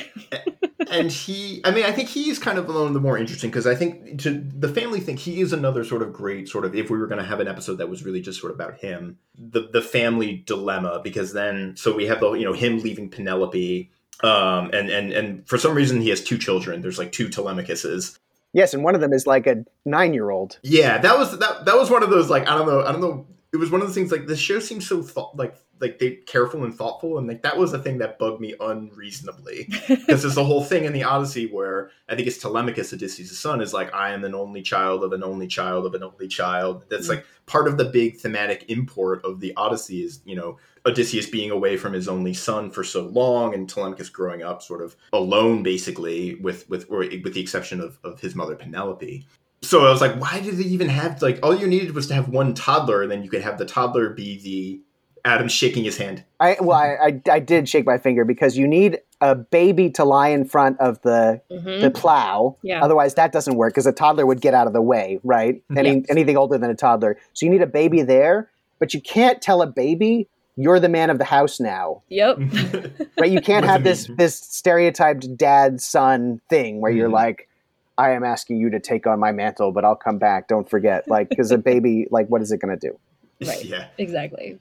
and he i mean i think he's kind of one of the more interesting because i think to the family thing he is another sort of great sort of if we were going to have an episode that was really just sort of about him the the family dilemma because then so we have the you know him leaving penelope um and and and for some reason he has two children there's like two telemachuses Yes, and one of them is like a nine-year-old. yeah that was that that was one of those like i don't know i don't know it was one of those things like the show seems so thought like like they careful and thoughtful and like that was the thing that bugged me unreasonably <laughs> because there's the whole thing in the Odyssey where I think it's Telemachus, Odysseus' son, is like, I am an only child of an only child of an only child. That's Mm. like part of the big thematic import of the Odyssey is, you know, Odysseus being away from his only son for so long and Telemachus growing up sort of alone, basically, with with or with the exception of, of his mother Penelope. So I was like, why did they even have like all you needed was to have one toddler, and then you could have the toddler be the Adam shaking his hand. I well, I, I I did shake my finger because you need a baby to lie in front of the Mhm. the plow. Yeah. Otherwise, that doesn't work because a toddler would get out of the way, right? Any anything older than a toddler. So you need a baby there, but you can't tell a baby you're the man of the house now, Yep. <laughs> right? You can't have this this stereotyped dad son thing where you're Mhm. like. I am asking you to take on my mantle, but I'll come back. Don't forget, like, because a baby, like, what is it going to do? Right. <laughs> yeah. exactly.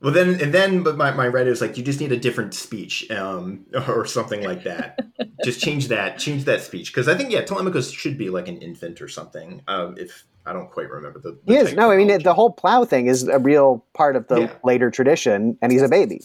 Well, then, and then, but my, my writer is like, you just need a different speech, um, <laughs> or something like that. just change that, change that speech, because I think yeah, Telemachus should be like an infant or something. Um, if I don't quite remember the. the He is. No, I mean, the whole plow thing is a real part of the Yeah. later tradition, and he's a baby.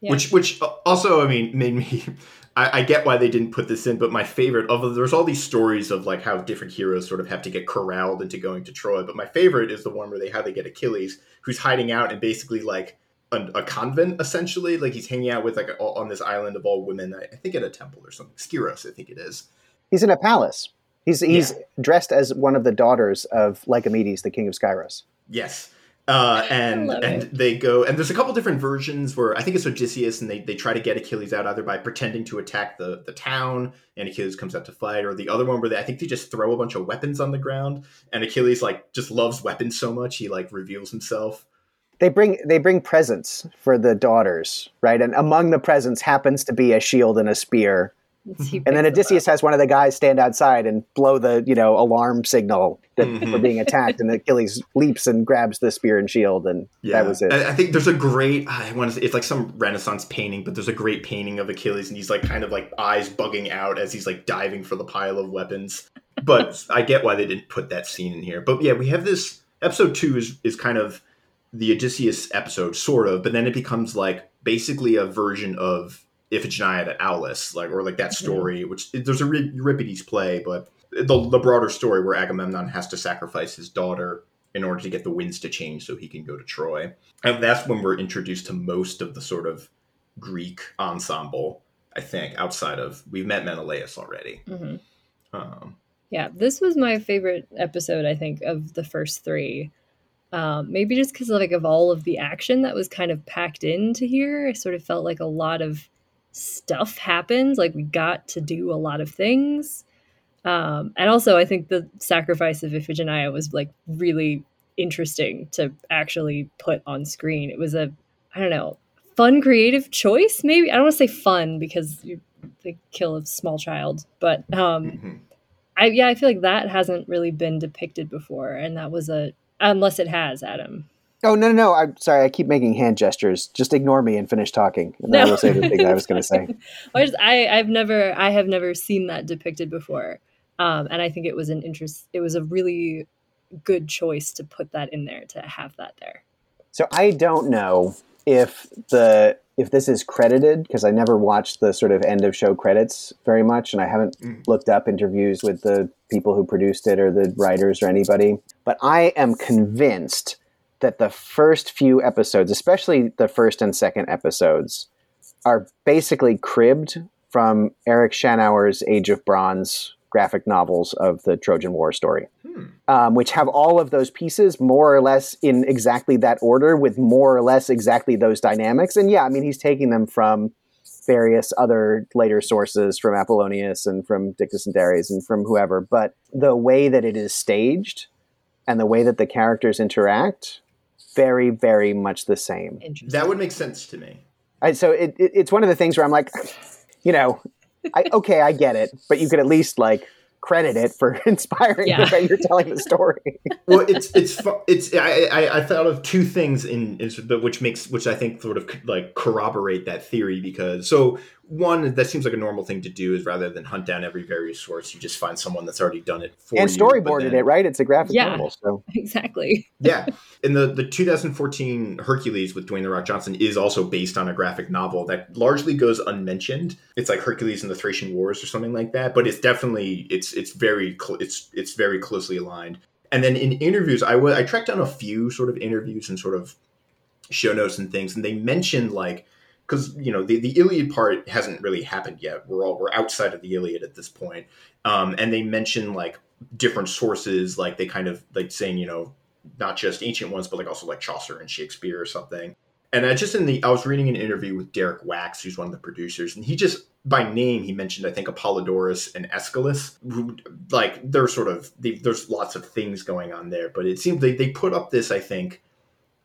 Yeah. Which, which also, I mean, made me. <laughs> I, I get why they didn't put this in, but my favorite of there's all these stories of like how different heroes sort of have to get corralled into going to Troy. But my favorite is the one where they how they get Achilles, who's hiding out in basically like a, a convent essentially. Like he's hanging out with like a, on this island of all women. I, I think at a temple or something. Skyros, I think it is. He's in a palace. He's he's dressed as one of the daughters of Lycomedes, the king of Skyros. Yes. Uh, and and it. they go and there's a couple different versions where I think it's Odysseus and they, they try to get Achilles out either by pretending to attack the, the town and Achilles comes out to fight or the other one where they I think they just throw a bunch of weapons on the ground and Achilles like just loves weapons so much he like reveals himself. They bring they bring presents for the daughters, right? And among the presents happens to be a shield and a spear. It's- he And then Odysseus has one of the guys stand outside and blow the you know alarm signal that Mhm. we're being attacked, and Achilles leaps and grabs the spear and shield, and that was it. I, I think there's a great I want to say it's like some Renaissance painting, but there's a great painting of Achilles and he's like kind of like eyes bugging out as he's like diving for the pile of weapons. But I get why they didn't put that scene in here. But yeah, we have this episode two is is kind of the Odysseus episode, sort of, but then it becomes like basically a version of Iphigenia to Aulis, like or like that story, which there's a Euripides play, but the, the broader story where Agamemnon has to sacrifice his daughter in order to get the winds to change so he can go to Troy. And that's when we're introduced to most of the sort of Greek ensemble, I think, outside of we've met Menelaus already. Mhm. Um, Yeah, this was my favorite episode. I think of the first three. Um, maybe just because like of all of the action that was kind of packed into here, I sort of felt like a lot of stuff happens. Like we got to do a lot of things, um, and also I think the sacrifice of Iphigenia was like really interesting to actually put on screen. It was a, I don't know, fun creative choice. Maybe I don't want to say fun because you the kill a small child, but um, mm-hmm. I yeah, I feel like that hasn't really been depicted before, and that was a unless it has, Adam. Oh no, no, no! I'm sorry. I keep making hand gestures. Just ignore me and finish talking, and then no. I will say the thing that I was going to say. <laughs> I, just, I, I've never, I have never seen that depicted before, um, and I think it was an interest. It was a really good choice to put that in there to have that there. So I don't know if the if this is credited because I never watched the sort of end of show credits very much, and I haven't mm. looked up interviews with the people who produced it or the writers or anybody. But I am convinced that the first few episodes, especially the first and second episodes, are basically cribbed from Eric Shanower's Age of Bronze graphic novels of the Trojan War story, hmm. um, which have all of those pieces more or less in exactly that order with more or less exactly those dynamics. And yeah, I mean, he's taking them from various other later sources from Apollonius and from Dictys and Dares and from whoever, but the way that it is staged and the way that the characters interact, very, very much the same. That would make sense to me. I, so it, it, it's one of the things where I'm like, you know, I, okay, I get it, but you could at least like credit it for <laughs> inspiring yeah. the way you're telling the story. well, it's it's it's I, I, I thought of two things in, in which makes which I think sort of like corroborate that theory because so one that seems like a normal thing to do is rather than hunt down every various source, you just find someone that's already done it for and you. And storyboarded then, it, right? It's a graphic yeah, novel, so <laughs> exactly. <laughs> yeah, and the the 2014 Hercules with Dwayne the Rock Johnson is also based on a graphic novel that largely goes unmentioned. It's like Hercules and the Thracian Wars or something like that, but it's definitely it's it's very cl- it's it's very closely aligned. And then in interviews, I I tracked down a few sort of interviews and sort of show notes and things, and they mentioned like because you know the, the Iliad part hasn't really happened yet. We're all we're outside of the Iliad at this point. Um, and they mention like different sources, like they kind of like saying you know not just ancient ones, but like also like Chaucer and Shakespeare or something. And I just in the I was reading an interview with Derek Wax, who's one of the producers, and he just by name he mentioned I think Apollodorus and Aeschylus. Who, like they're sort of they, there's lots of things going on there, but it seems they they put up this I think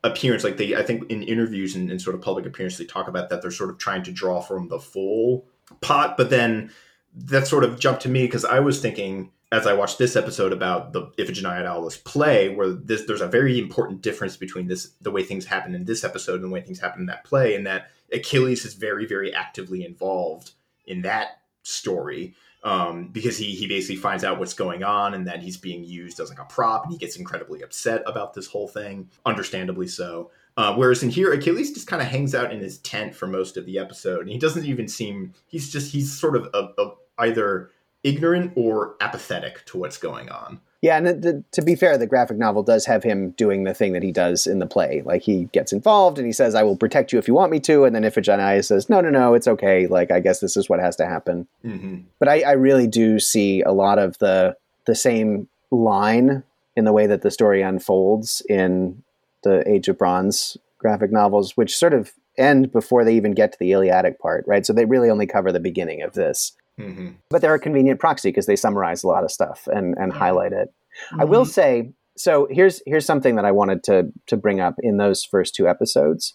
appearance like they i think in interviews and, and, sort of public appearance they talk about that they're sort of trying to draw from the full pot but then that sort of jumped to me because i was thinking as i watched this episode about the iphigenia aulis play where this, there's a very important difference between this the way things happen in this episode and the way things happen in that play and that achilles is very very actively involved in that story um, because he he basically finds out what's going on and that he's being used as like a prop, and he gets incredibly upset about this whole thing, understandably so. Uh, whereas in here, Achilles just kind of hangs out in his tent for most of the episode, and he doesn't even seem he's just he's sort of a, a, either ignorant or apathetic to what's going on. Yeah, and to, to, be fair, the graphic novel does have him doing the thing that he does in the play. Like he gets involved and he says, "I will protect you if you want me to," and then Iphigenia says, "No, no, no, it's okay. Like I guess this is what has to happen." Mm-hmm. But I, I really do see a lot of the the same line in the way that the story unfolds in the Age of Bronze graphic novels, which sort of end before they even get to the Iliadic part, right? So they really only cover the beginning of this. Mm-hmm. But they're a convenient proxy because they summarize a lot of stuff and, and highlight it. Mm-hmm. I will mm-hmm. say so. Here's here's something that I wanted to to bring up in those first two episodes: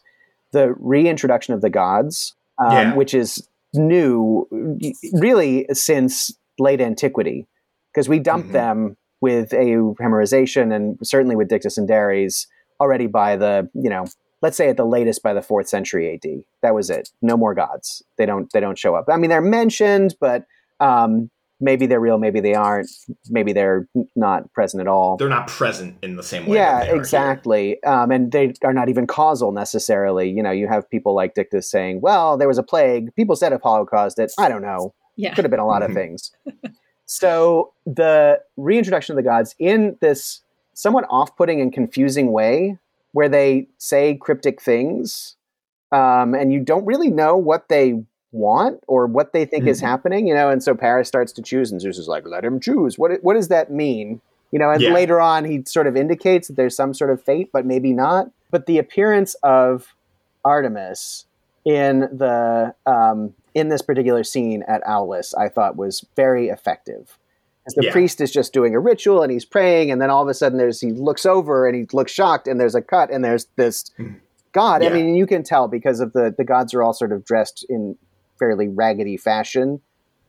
the reintroduction of the gods, um, yeah. which is new, really since late antiquity, because we dumped mm-hmm. them with a euhemerization and certainly with Dictys and Dares already by the you know let's say at the latest by the fourth century AD. That was it. No more gods. They don't they don't show up. I mean, they're mentioned, but um, maybe they're real, maybe they aren't. Maybe they're not present at all. They're not present in the same way. Yeah, exactly. Um, and they are not even causal necessarily. You know, you have people like Dictys saying, "Well, there was a plague. People said Apollo caused it. I don't know. Yeah, could have been a lot of things." so the reintroduction of the gods in this somewhat off-putting and confusing way where they say cryptic things um, and you don't really know what they want or what they think mm-hmm. is happening, you know. And so Paris starts to choose, and Zeus is like, "Let him choose." What what does that mean? You know, and yeah. later on, he sort of indicates that there's some sort of fate, but maybe not. But the appearance of Artemis in the um, in this particular scene at Aulis, I thought was very effective Because the Yeah. priest is just doing a ritual and he's praying, and then all of a sudden there's he looks over and he looks shocked, and there's a cut, and there's this Mhm. god. I mean, you can tell because of the the gods are all sort of dressed in fairly raggedy fashion,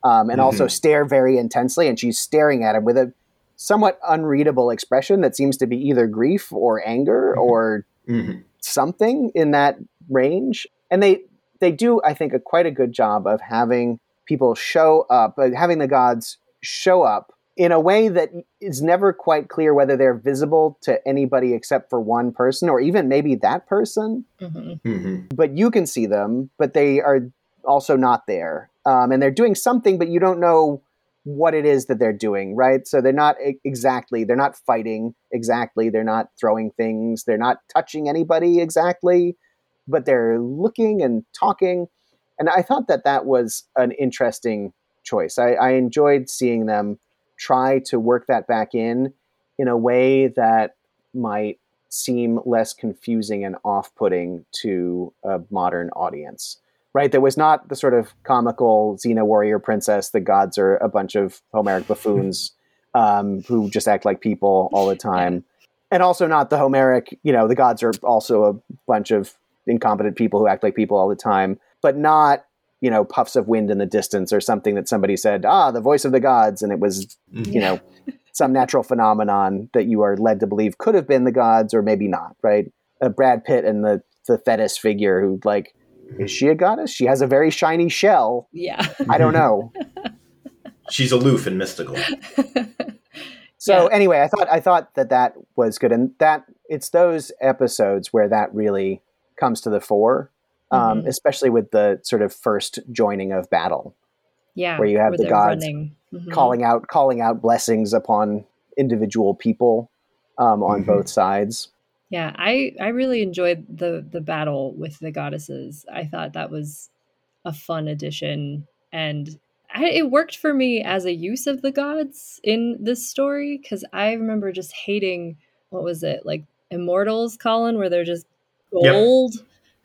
um, and also Mhm. stare very intensely, and she's staring at him with a somewhat unreadable expression that seems to be either grief or anger Mhm. or Mhm. something in that range. And they they do, I think, a quite a good job of having people show up, having the gods show up in a way that is never quite clear whether they're visible to anybody except for one person or even maybe that person. Mhm. Mhm. But you can see them, but they are also not there. Um, and they're doing something, but you don't know what it is that they're doing, right? So they're not exactly, they're not fighting exactly, they're not throwing things, they're not touching anybody exactly, but they're looking and talking. And I thought that that was an interesting choice. I, I enjoyed seeing them try to work that back in in a way that might seem less confusing and off-putting to a modern audience right there was not the sort of comical xena warrior princess the gods are a bunch of homeric <laughs> buffoons um, who just act like people all the time and also not the homeric you know the gods are also a bunch of incompetent people who act like people all the time but not you know puffs of wind in the distance or something that somebody said ah the voice of the gods and it was Mhm. you know <laughs> some natural phenomenon that you are led to believe could have been the gods or maybe not right uh, brad pitt and the the thetis figure who like is she a goddess she has a very shiny shell Yeah. i don't know <laughs> She's aloof and mystical. <laughs> so Yeah. anyway i thought i thought that that was good and that it's those episodes where that really comes to the fore um, Mhm. especially with the sort of first joining of battle Yeah. Where you have the they're gods running. Mhm. calling out calling out blessings upon individual people um, on Mhm. both sides Yeah, I I really enjoyed the the battle with the goddesses. I thought that was a fun addition, and I, it worked for me as a use of the gods in this story because I remember just hating what was it like Immortals, Colin, where they're just Yep.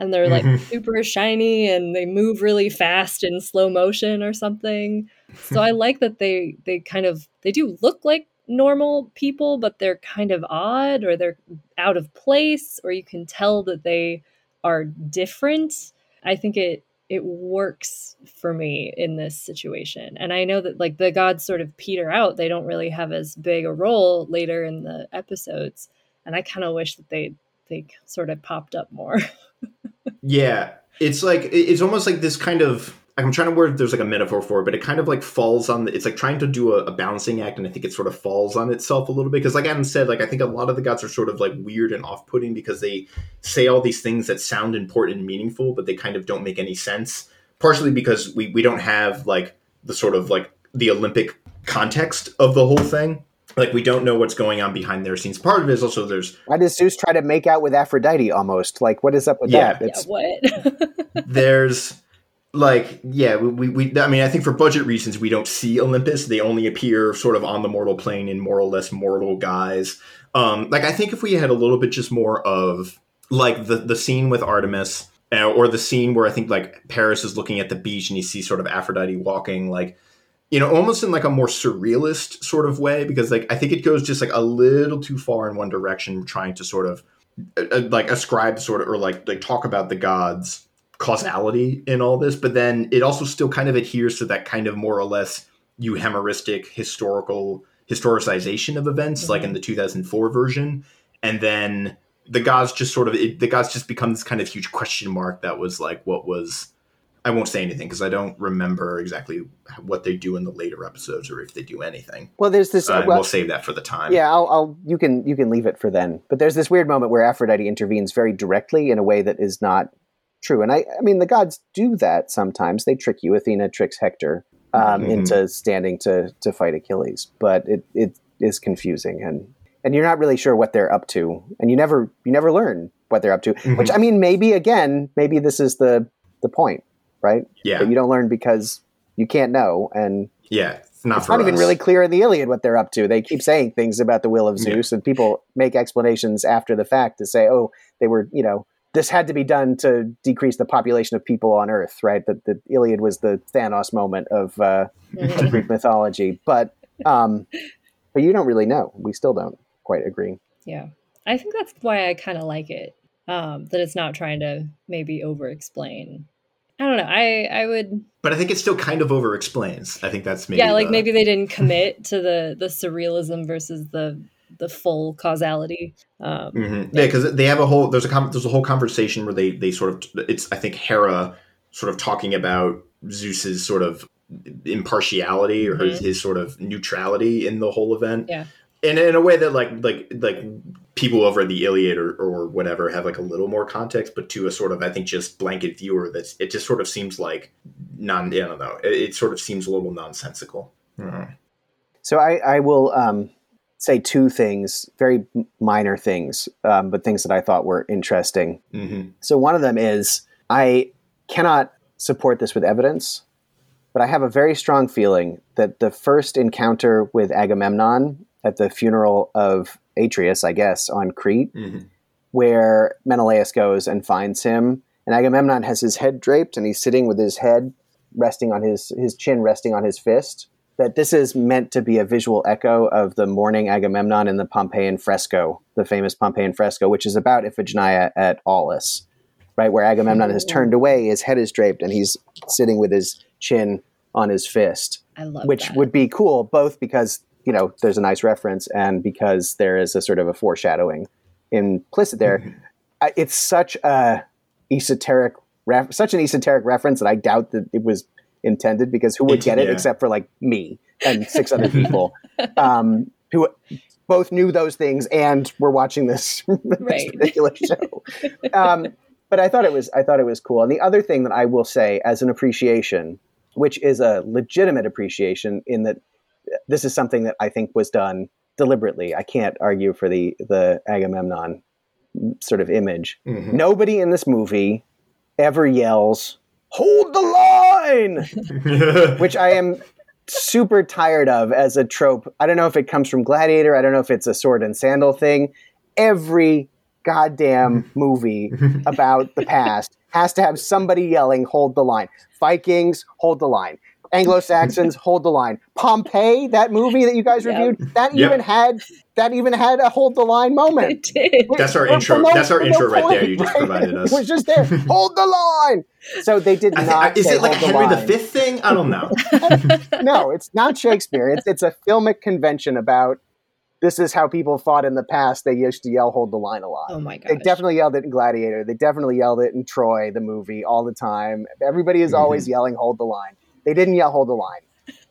And they're like Mhm. super shiny and they move really fast in slow motion or something. So I like that they they kind of they do look like normal people, but they're kind of odd or they're out of place, or you can tell that they are different. I think it it works for me in this situation. And I know that like the gods sort of peter out. They don't really have as big a role later in the episodes. And I kind of wish that they they sort of popped up more. <laughs> Yeah, it's like it's almost like this kind of. I'm trying to word there's like a metaphor for it, but it kind of like falls on. The, it's like trying to do a, a balancing act, and I think it sort of falls on itself a little bit because, like Adam said, like I think a lot of the gods are sort of like weird and off-putting because they say all these things that sound important and meaningful, but they kind of don't make any sense. Partially because we we don't have like the sort of like the Olympic context of the whole thing. Like we don't know what's going on behind their scenes. Part of it is also there's Why does Zeus try to make out with Aphrodite almost? Like, what is up with Yeah. that? yeah, what? <laughs> there's like yeah we, we i mean i think for budget reasons we don't see olympus they only appear sort of on the mortal plane in more or less mortal guise um like i think if we had a little bit just more of like the the scene with artemis uh, or the scene where i think like paris is looking at the beach and you see sort of aphrodite walking like you know almost in like a more surrealist sort of way because like i think it goes just like a little too far in one direction trying to sort of uh, uh, like ascribe sort of or like like talk about the gods causality in all this but then it also still kind of adheres to that kind of more or less euhemeristic historical historicization of events like in the 2004 version and then the gods just sort of it, the gods just become this kind of huge question mark that was like what was I won't say anything because I don't remember exactly what they do in the later episodes or if they do anything. well, there's this. Uh, well, we'll save that for the time. yeah, I'll, I'll. You can. You can leave it for then. But there's this weird moment where Aphrodite intervenes very directly in a way that is not true. And I. I mean, the gods do that sometimes. They trick you. Athena tricks Hector um, Mhm. into standing to to fight Achilles, but it it is confusing and and you're not really sure what they're up to, and you never you never learn what they're up to. Mhm. Which I mean, maybe again, maybe this is the the point, right? yeah, But you don't learn because you can't know, and yeah. It's not it's for not even really clear in the Iliad what they're up to. They keep saying things about the will of Yeah. Zeus, and people make explanations after the fact to say, "Oh, they were, you know, this had to be done to decrease the population of people on Earth." Right? That the Iliad was the Thanos moment of, uh, of Greek mythology, but Um, but you don't really know. We still don't quite agree. Yeah. I think that's why I kind of like it. Um, that it's not trying to maybe over explain. I don't know. I I would But I think it still kind of over explains. I think that's maybe Yeah, like the- maybe they didn't commit to the the surrealism versus the the full causality. Um Mhm. Yeah, because they have a whole there's a com- there's a whole conversation where they they sort of it's I think Hera sort of talking about Zeus's sort of impartiality or his, Mhm. his sort of neutrality in the whole event. Yeah. And in a way that like like like people over the Iliad or, or whatever have like a little more context, but to a sort of I think just blanket viewer that's it just sort of seems like non I don't know it, it sort of seems a little nonsensical. Mhm. So I, I will um, say two things, very minor things, um, but things that I thought were interesting. Mhm. So one of them is I cannot support this with evidence, but I have a very strong feeling that the first encounter with Agamemnon at the funeral of Atreus, I guess, on Crete, Mhm. where Menelaus goes and finds him, and Agamemnon has his head draped and he's sitting with his head resting on his his chin resting on his fist. That this is meant to be a visual echo of the mourning Agamemnon in the Pompeian fresco, the famous Pompeian fresco, which is about Iphigenia at Aulis, right, where Agamemnon has turned away, his head is draped, and he's sitting with his chin on his fist I love which that. would be cool both because you know there's a nice reference and because there is a sort of a foreshadowing implicit there Mhm. It's such a esoteric ref- such an esoteric reference that i doubt that it was intended because who would get it yeah. except for like me and <laughs> six other people um, who both knew those things and were watching this, this <laughs> Right. ridiculous show um, but i thought it was i thought it was cool and the other thing that i will say as an appreciation which is a legitimate appreciation in that this is something that I think was done deliberately. I can't argue for the the Agamemnon sort of image. Mhm. Nobody in this movie ever yells "Hold the line," <laughs> which I am super tired of as a trope. I don't know if it comes from Gladiator. I don't know if it's a sword and sandal thing. Every goddamn <laughs> movie <laughs> about the past has to have somebody yelling, hold the line. Vikings, hold the line. Anglo Saxons, <laughs> hold the line. Pompeii, that movie that you guys Yep. reviewed, that Yep. even had that even had a hold the line moment. it did. That's our intro. for no- That's our for no intro right there. You just <laughs> right? provided us. It was just there. <laughs> hold the line. So they did I not. thi- is say it like hold the Henry line. V thing? I don't know. no, it's not Shakespeare. It's it's a filmic convention about this is how people fought in the past. They used to yell "Hold the line" a lot. Oh my god. They definitely yelled it in Gladiator. They definitely yelled it in Troy, the movie, all the time. Everybody is always Mm-hmm. yelling "Hold the line." They didn't yet "Hold the line."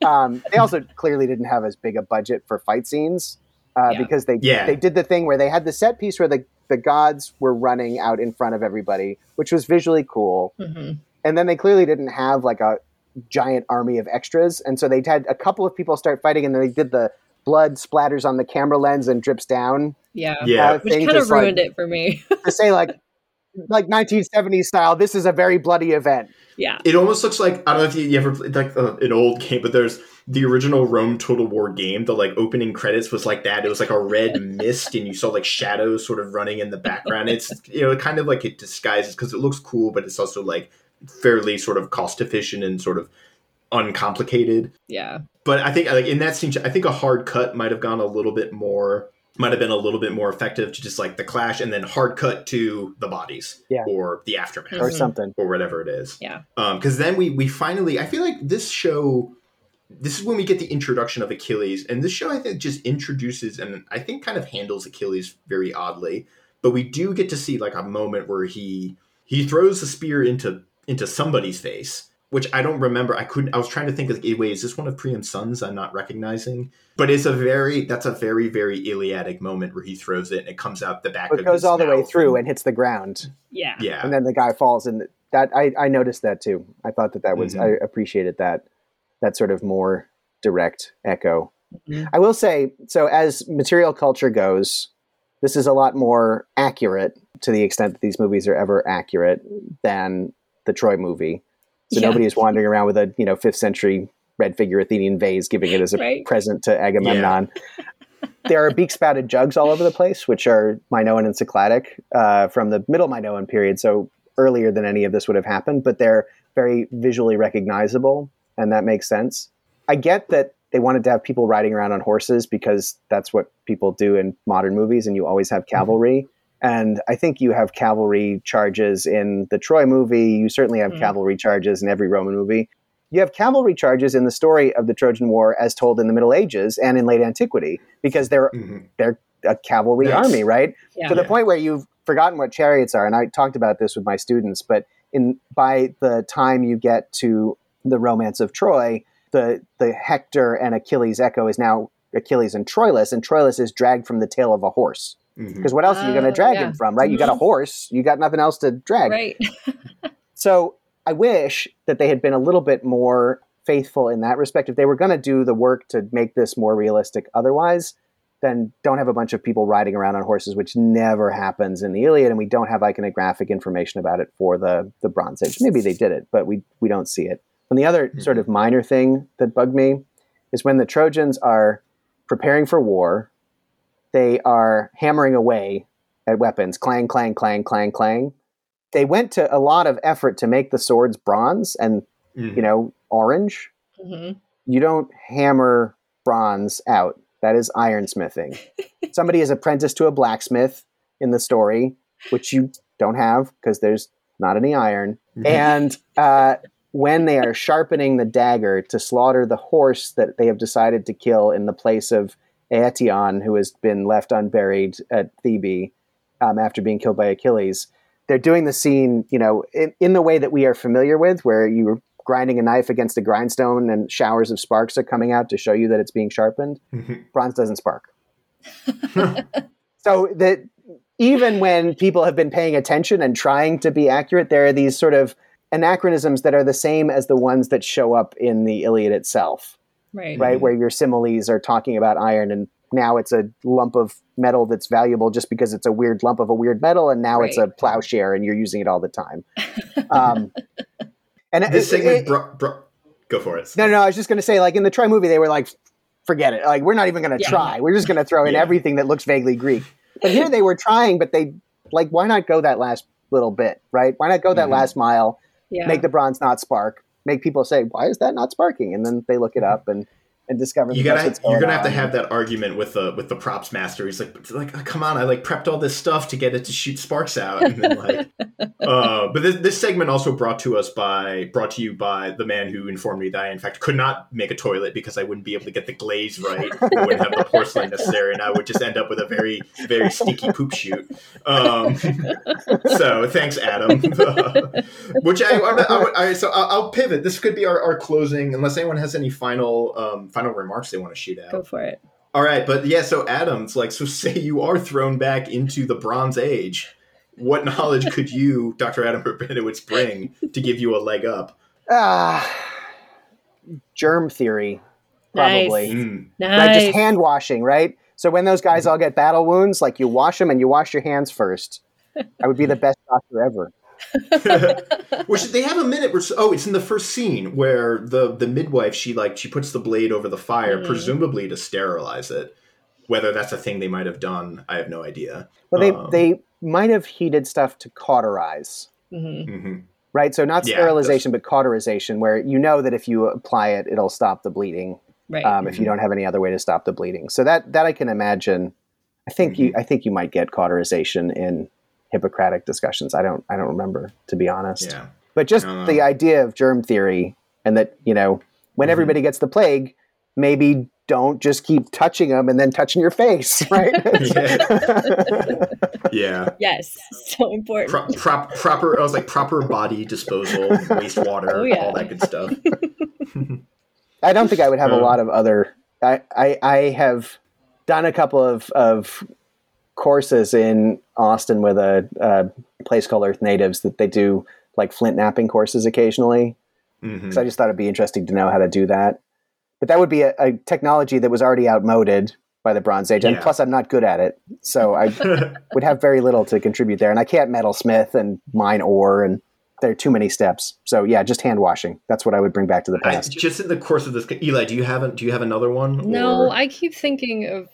Um, they also <laughs> clearly didn't have as big a budget for fight scenes uh, Yeah. because they Yeah. they did the thing where they had the set piece where the the gods were running out in front of everybody, which was visually cool Mhm. and then they clearly didn't have like a giant army of extras and so they had a couple of people start fighting and then they did the blood splatters on the camera lens and drips down Yeah. Yeah. uh, Which kind of just, like, ruined it for me. to say like like 1970s style this is a very bloody event yeah. It almost looks like I don't know if you, you ever played like uh, an old game, but there's the original Rome Total War game. The like opening credits was like that. It was like a red <laughs> mist, and you saw like shadows sort of running in the background. It's <laughs> you know kind of like it disguises because it looks cool, but it's also like fairly sort of cost efficient and sort of uncomplicated. Yeah. But I think like in that scene, I think a hard cut might have gone a little bit more. Might have been a little bit more effective to just like the clash and then hard cut to the bodies Yeah. or the aftermath or something or whatever it is. Yeah. Um because then we we finally, I feel like this show, this is when we get the introduction of Achilles, and this show I think just introduces and I think kind of handles Achilles very oddly. But we do get to see like a moment where he he throws the spear into into somebody's face, which I don't remember. I couldn't. I was trying to think of wait, is this one of Priam's sons? I'm not recognizing, but it's a very that's a very very Iliadic moment where he throws it and it comes out the back. Of his. It goes his all the way through and hits the ground Yeah. yeah, and then the guy falls and that I, I noticed that too i thought that that was Mhm. i appreciated that that sort of more direct echo Mhm. i will say so as material culture goes this is a lot more accurate to the extent that these movies are ever accurate than the troy movie so Yeah. nobody is wandering around with a you know fifth century red figure athenian vase giving it as a Right. present to agamemnon <laughs> there are beak spouted jugs all over the place, which are Minoan and Cycladic uh, from the middle Minoan period, so earlier than any of this would have happened, but they're very visually recognizable, and that makes sense. I get that they wanted to have people riding around on horses because that's what people do in modern movies, and you always have cavalry. And I think you have cavalry charges in the Troy movie. You certainly have Mm. cavalry charges in every Roman movie. You have cavalry charges in the story of the Trojan War as told in the Middle Ages and in late antiquity because they're Mhm. they're a cavalry Nice. army, right? Yeah. To the Yeah. point where you've forgotten what chariots are. And I talked about this with my students, but in by the time you get to the romance of Troy, the the Hector and Achilles echo is now Achilles and Troilus, and Troilus is dragged from the tail of a horse. Mhm. Because what else are you going to Oh, drag yeah. him from, right? You got a Mhm. horse, you got nothing else to drag. Right. <laughs> So I wish that they had been a little bit more faithful in that respect. If they were going to do the work to make this more realistic, otherwise, then don't have a bunch of people riding around on horses, which never happens in the Iliad, and we don't have iconographic information about it for the the Bronze Age. Maybe they did it, but we we don't see it. And the other sort of minor thing that bugged me is when the Trojans are preparing for war, they are hammering away at weapons, clang, clang, clang, clang, clang. They went to a lot of effort to make the swords bronze and Mhm. you know orange. hmm You don't hammer bronze out. That is ironsmithing. <laughs> Somebody is apprenticed to a blacksmith in the story, which you don't have because there's not any iron. And uh, when they are sharpening the dagger to slaughter the horse that they have decided to kill in the place of Aetion, who has been left unburied at Thebe um, after being killed by Achilles, they're doing the scene, you know, in, in the way that we are familiar with, where you're grinding a knife against a grindstone and showers of sparks are coming out to show you that it's being sharpened. Mm-hmm. Bronze doesn't spark. <laughs> so that even when people have been paying attention and trying to be accurate, there are these sort of anachronisms that are the same as the ones that show up in the Iliad itself, Right. right? Where your similes are talking about iron and now it's a lump of metal that's valuable just because it's a weird lump of a weird metal and now it's a plowshare and you're using it all the time. Um, <laughs> and this it- segment it- bro- bro- go for it. no, no, I was just going to say, like in the Troy movie, they were like, forget it. Like, we're not even going to Yeah. try. We're just going to throw in Yeah. everything that looks vaguely Greek. But here they were trying, but they, like, why not go that last little bit, right? Why not go that Mhm. last mile, Yeah. make the bronze not spark, make people say, why is that not sparking? And then they look it mm-hmm. up and, and discover You gotta, you're going gonna have to have that argument with the with the props master. He's like, like oh, come on, I like prepped all this stuff to get it to shoot sparks out. And then, like, <laughs> uh, but this, this segment also brought to us by brought to you by the man who informed me that I in fact could not make a toilet because I wouldn't be able to get the glaze right. I wouldn't have the porcelain necessary, and I would just end up with a very very sticky poop shoot. Um, <laughs> so thanks, Adam. <laughs> Which I, I, I, I so I'll, I'll pivot. This could be our, our closing, unless anyone has any final um, final remarks they want to shoot out. Go for it. All right, but yeah, so Adams, like, so say you are thrown back into the Bronze Age. What knowledge could you, Dr. Adam Rabinowitz, bring to give you a leg up? Ah, germ theory, probably. Nice. Mm. Right, Nice. just hand washing, right? So when those guys all get battle wounds, like you wash them and you wash your hands first. <laughs> I would be the best doctor ever. <laughs> Which they have a minute where oh, it's in the first scene where the the midwife she like she puts the blade over the fire, Mhm. presumably to sterilize it. Whether that's a thing they might have done, I have no idea. Well, they Um, they might have heated stuff to cauterize, Mhm. hmm right? So not Yeah, sterilization, but cauterization, where you know that if you apply it, it'll stop the bleeding. Right. Um, If you Mhm. don't have any other way to stop the bleeding, so that that I can imagine. I think you I think you might get cauterization in Hippocratic discussions. I don't I don't remember to be honest. Yeah. But just No, no. the idea of germ theory and that, you know, when Mhm. everybody gets the plague, maybe don't just keep touching them and then touching your face, <laughs> right? <laughs> Yeah. yes. So important. Pro- prop, proper I was like proper body disposal, wastewater, Oh, yeah. all that good stuff. <laughs> I don't think I would have a Um, lot of other. I, I, I have done a couple of, of courses in Austin with a, a place called Earth Natives that they do like flint knapping courses occasionally. Mhm. So I just thought it'd be interesting to know how to do that. But that would be a, a technology that was already outmoded by the Bronze Age, and Yeah. plus I'm not good at it, so I <laughs> would have very little to contribute there. And I can't metalsmith and mine ore, and there are too many steps. So yeah, just hand washing. That's what I would bring back to the I, past. just in the course of this, Eli, do you have a, do you have another one? No, or- I keep thinking of.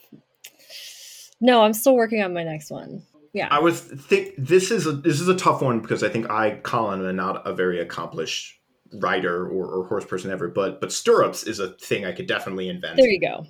No, I'm still working on my next one. Yeah. I was think this is a this is a tough one because I think I, Colin, am not a very accomplished rider or, or horse person ever, but but stirrups is a thing I could definitely invent. There you go.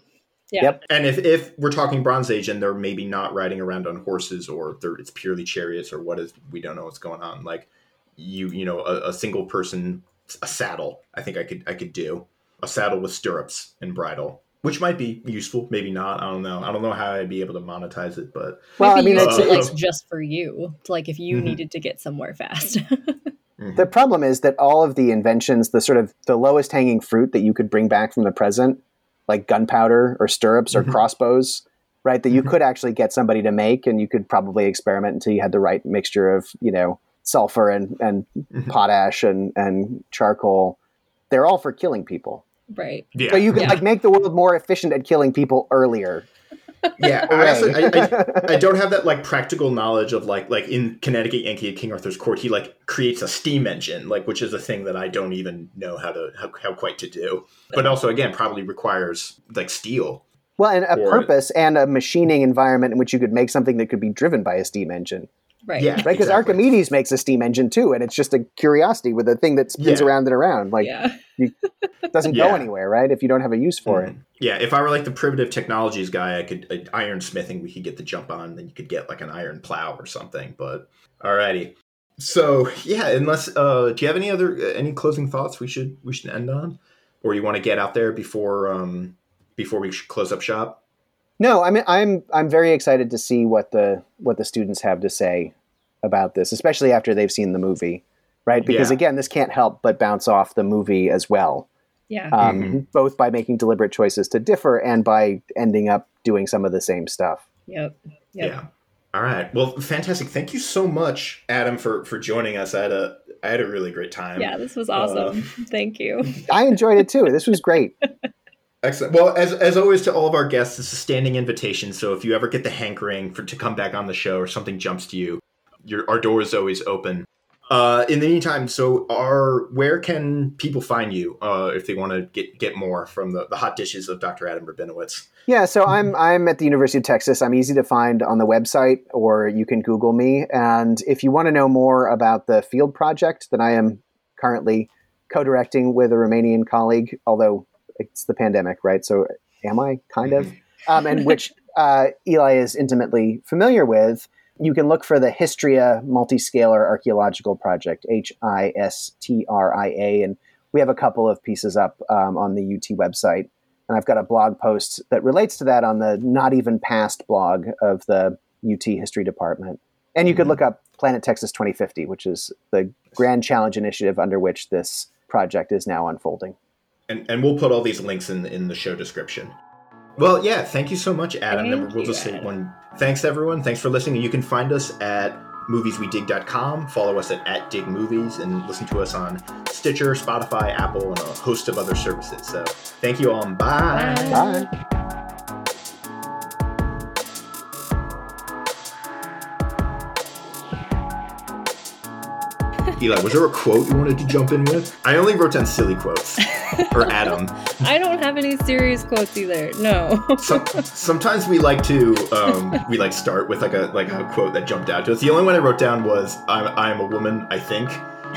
Yeah. Yep. And if, if we're talking Bronze Age and they're maybe not riding around on horses or they're, it's purely chariots or what is we don't know what's going on. Like you you know a, a single person a saddle. I think I could I could do a saddle with stirrups and bridle, which might be useful. Maybe not. I don't know. I don't know how I'd be able to monetize it, but Well, I mean, use it's, it, like it's just for you, like if you Mhm. needed to get somewhere fast. mhm. <laughs> the problem is that all of the inventions, the sort of the lowest hanging fruit that you could bring back from the present, like gunpowder or stirrups or Mhm. crossbows, right? That you Mhm. could actually get somebody to make, and you could probably experiment until you had the right mixture of, you know, sulfur and and Mhm. potash and and charcoal. They're all for killing people. Right. yeah, So you can Yeah. like make the world more efficient at killing people earlier. yeah. <laughs> I, I, I, I don't have that like practical knowledge of like like in Connecticut Yankee at King Arthur's court, he like creates a steam engine, like which is a thing that I don't even know how to how, how quite to do. But also again, probably requires like steel. well, and a Or- purpose and a machining environment in which you could make something that could be driven by a steam engine. Right. Yeah. right? Because Exactly. Archimedes makes a steam engine too, and it's just a curiosity with a thing that spins Yeah. around and around. Like yeah. it doesn't Yeah. go anywhere, right? If you don't have a use for it. Mhm. Yeah, if I were like the primitive technologies guy, I could uh, ironsmithing. We could get the jump on, then you could get like an iron plow or something. But alrighty. So yeah, unless uh, do you have any other uh, any closing thoughts we should we should end on, or you want to get out there before um before we close up shop? No, I mean I'm I'm very excited to see what the what the students have to say about this, especially after they've seen the movie, right? Because Yeah. again, this can't help but bounce off the movie as well, Yeah. um, Mhm. both by making deliberate choices to differ and by ending up doing some of the same stuff. Yep. Yep. Yeah. All right. Well, fantastic. Thank you so much, Adam, for for joining us. I had a I had a really great time. Yeah, this was awesome. <laughs> Thank you. I enjoyed it too. This was great. <laughs> Excellent. Well, as, as always, to all of our guests, it's a standing invitation. So if you ever get the hankering for to come back on the show or something jumps to you, your our door is always open. Uh, in the meantime, so our where can people find you uh, if they want to get get more from the, the hot dishes of Dr. Adam Rabinowitz? Yeah, so I'm I'm at the University of Texas. I'm easy to find on the website, or you can Google me. And if you want to know more about the field project that I am currently co-directing with a Romanian colleague, although it's the pandemic, right? So am I kind of, um, and which uh, Eli is intimately familiar with. You can look for the Histria Multiscalar Archaeological Project, H I S T R I A, and we have a couple of pieces up um, on the UT website and I've got a blog post that relates to that on the Not Even Past blog of the UT History Department. And you could Mhm. look up Planet Texas 2050, which is the grand challenge initiative under which this project is now unfolding. And and we'll put all these links in in the show description. Well, yeah, thank you so much, Adam. Thank and we'll you, just say Adam. one thanks everyone. Thanks for listening. You can find us at movieswedig.com. Follow us at, at Dig Movies and listen to us on Stitcher, Spotify, Apple, and a host of other services. So thank you all and bye. Bye. Bye. Eli, was there a quote you wanted to jump in with? I only wrote down silly quotes. or <laughs> Adam. I don't have any serious quotes either. No. Some, sometimes we like to um, we like start with like a like a quote that jumped out to us. The only one I wrote down was "I'm I'm a woman, I think,"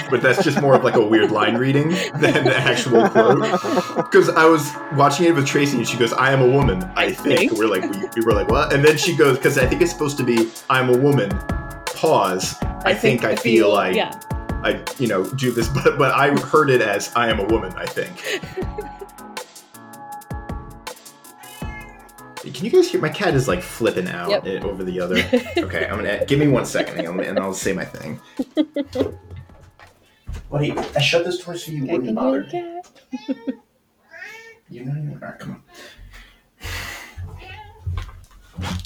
but that's just more of like a weird line reading than the actual quote. Because I was watching it with Tracy and she goes, "I am a woman, I think." think. We're like we, we were like what? And then she goes, "Because I think it's supposed to be I'm a woman." Pause. I, think, I feel, like Yeah. I you know do this, <laughs> but but I heard it as I am a woman. I think. <laughs> Can you guys hear? My cat is like flipping out yep. Eh, over the other. <laughs> Okay, I'm gonna give me one second, and I'll say my thing. Wait, I shut this door so you wouldn't bother. You're not even. All right, come on.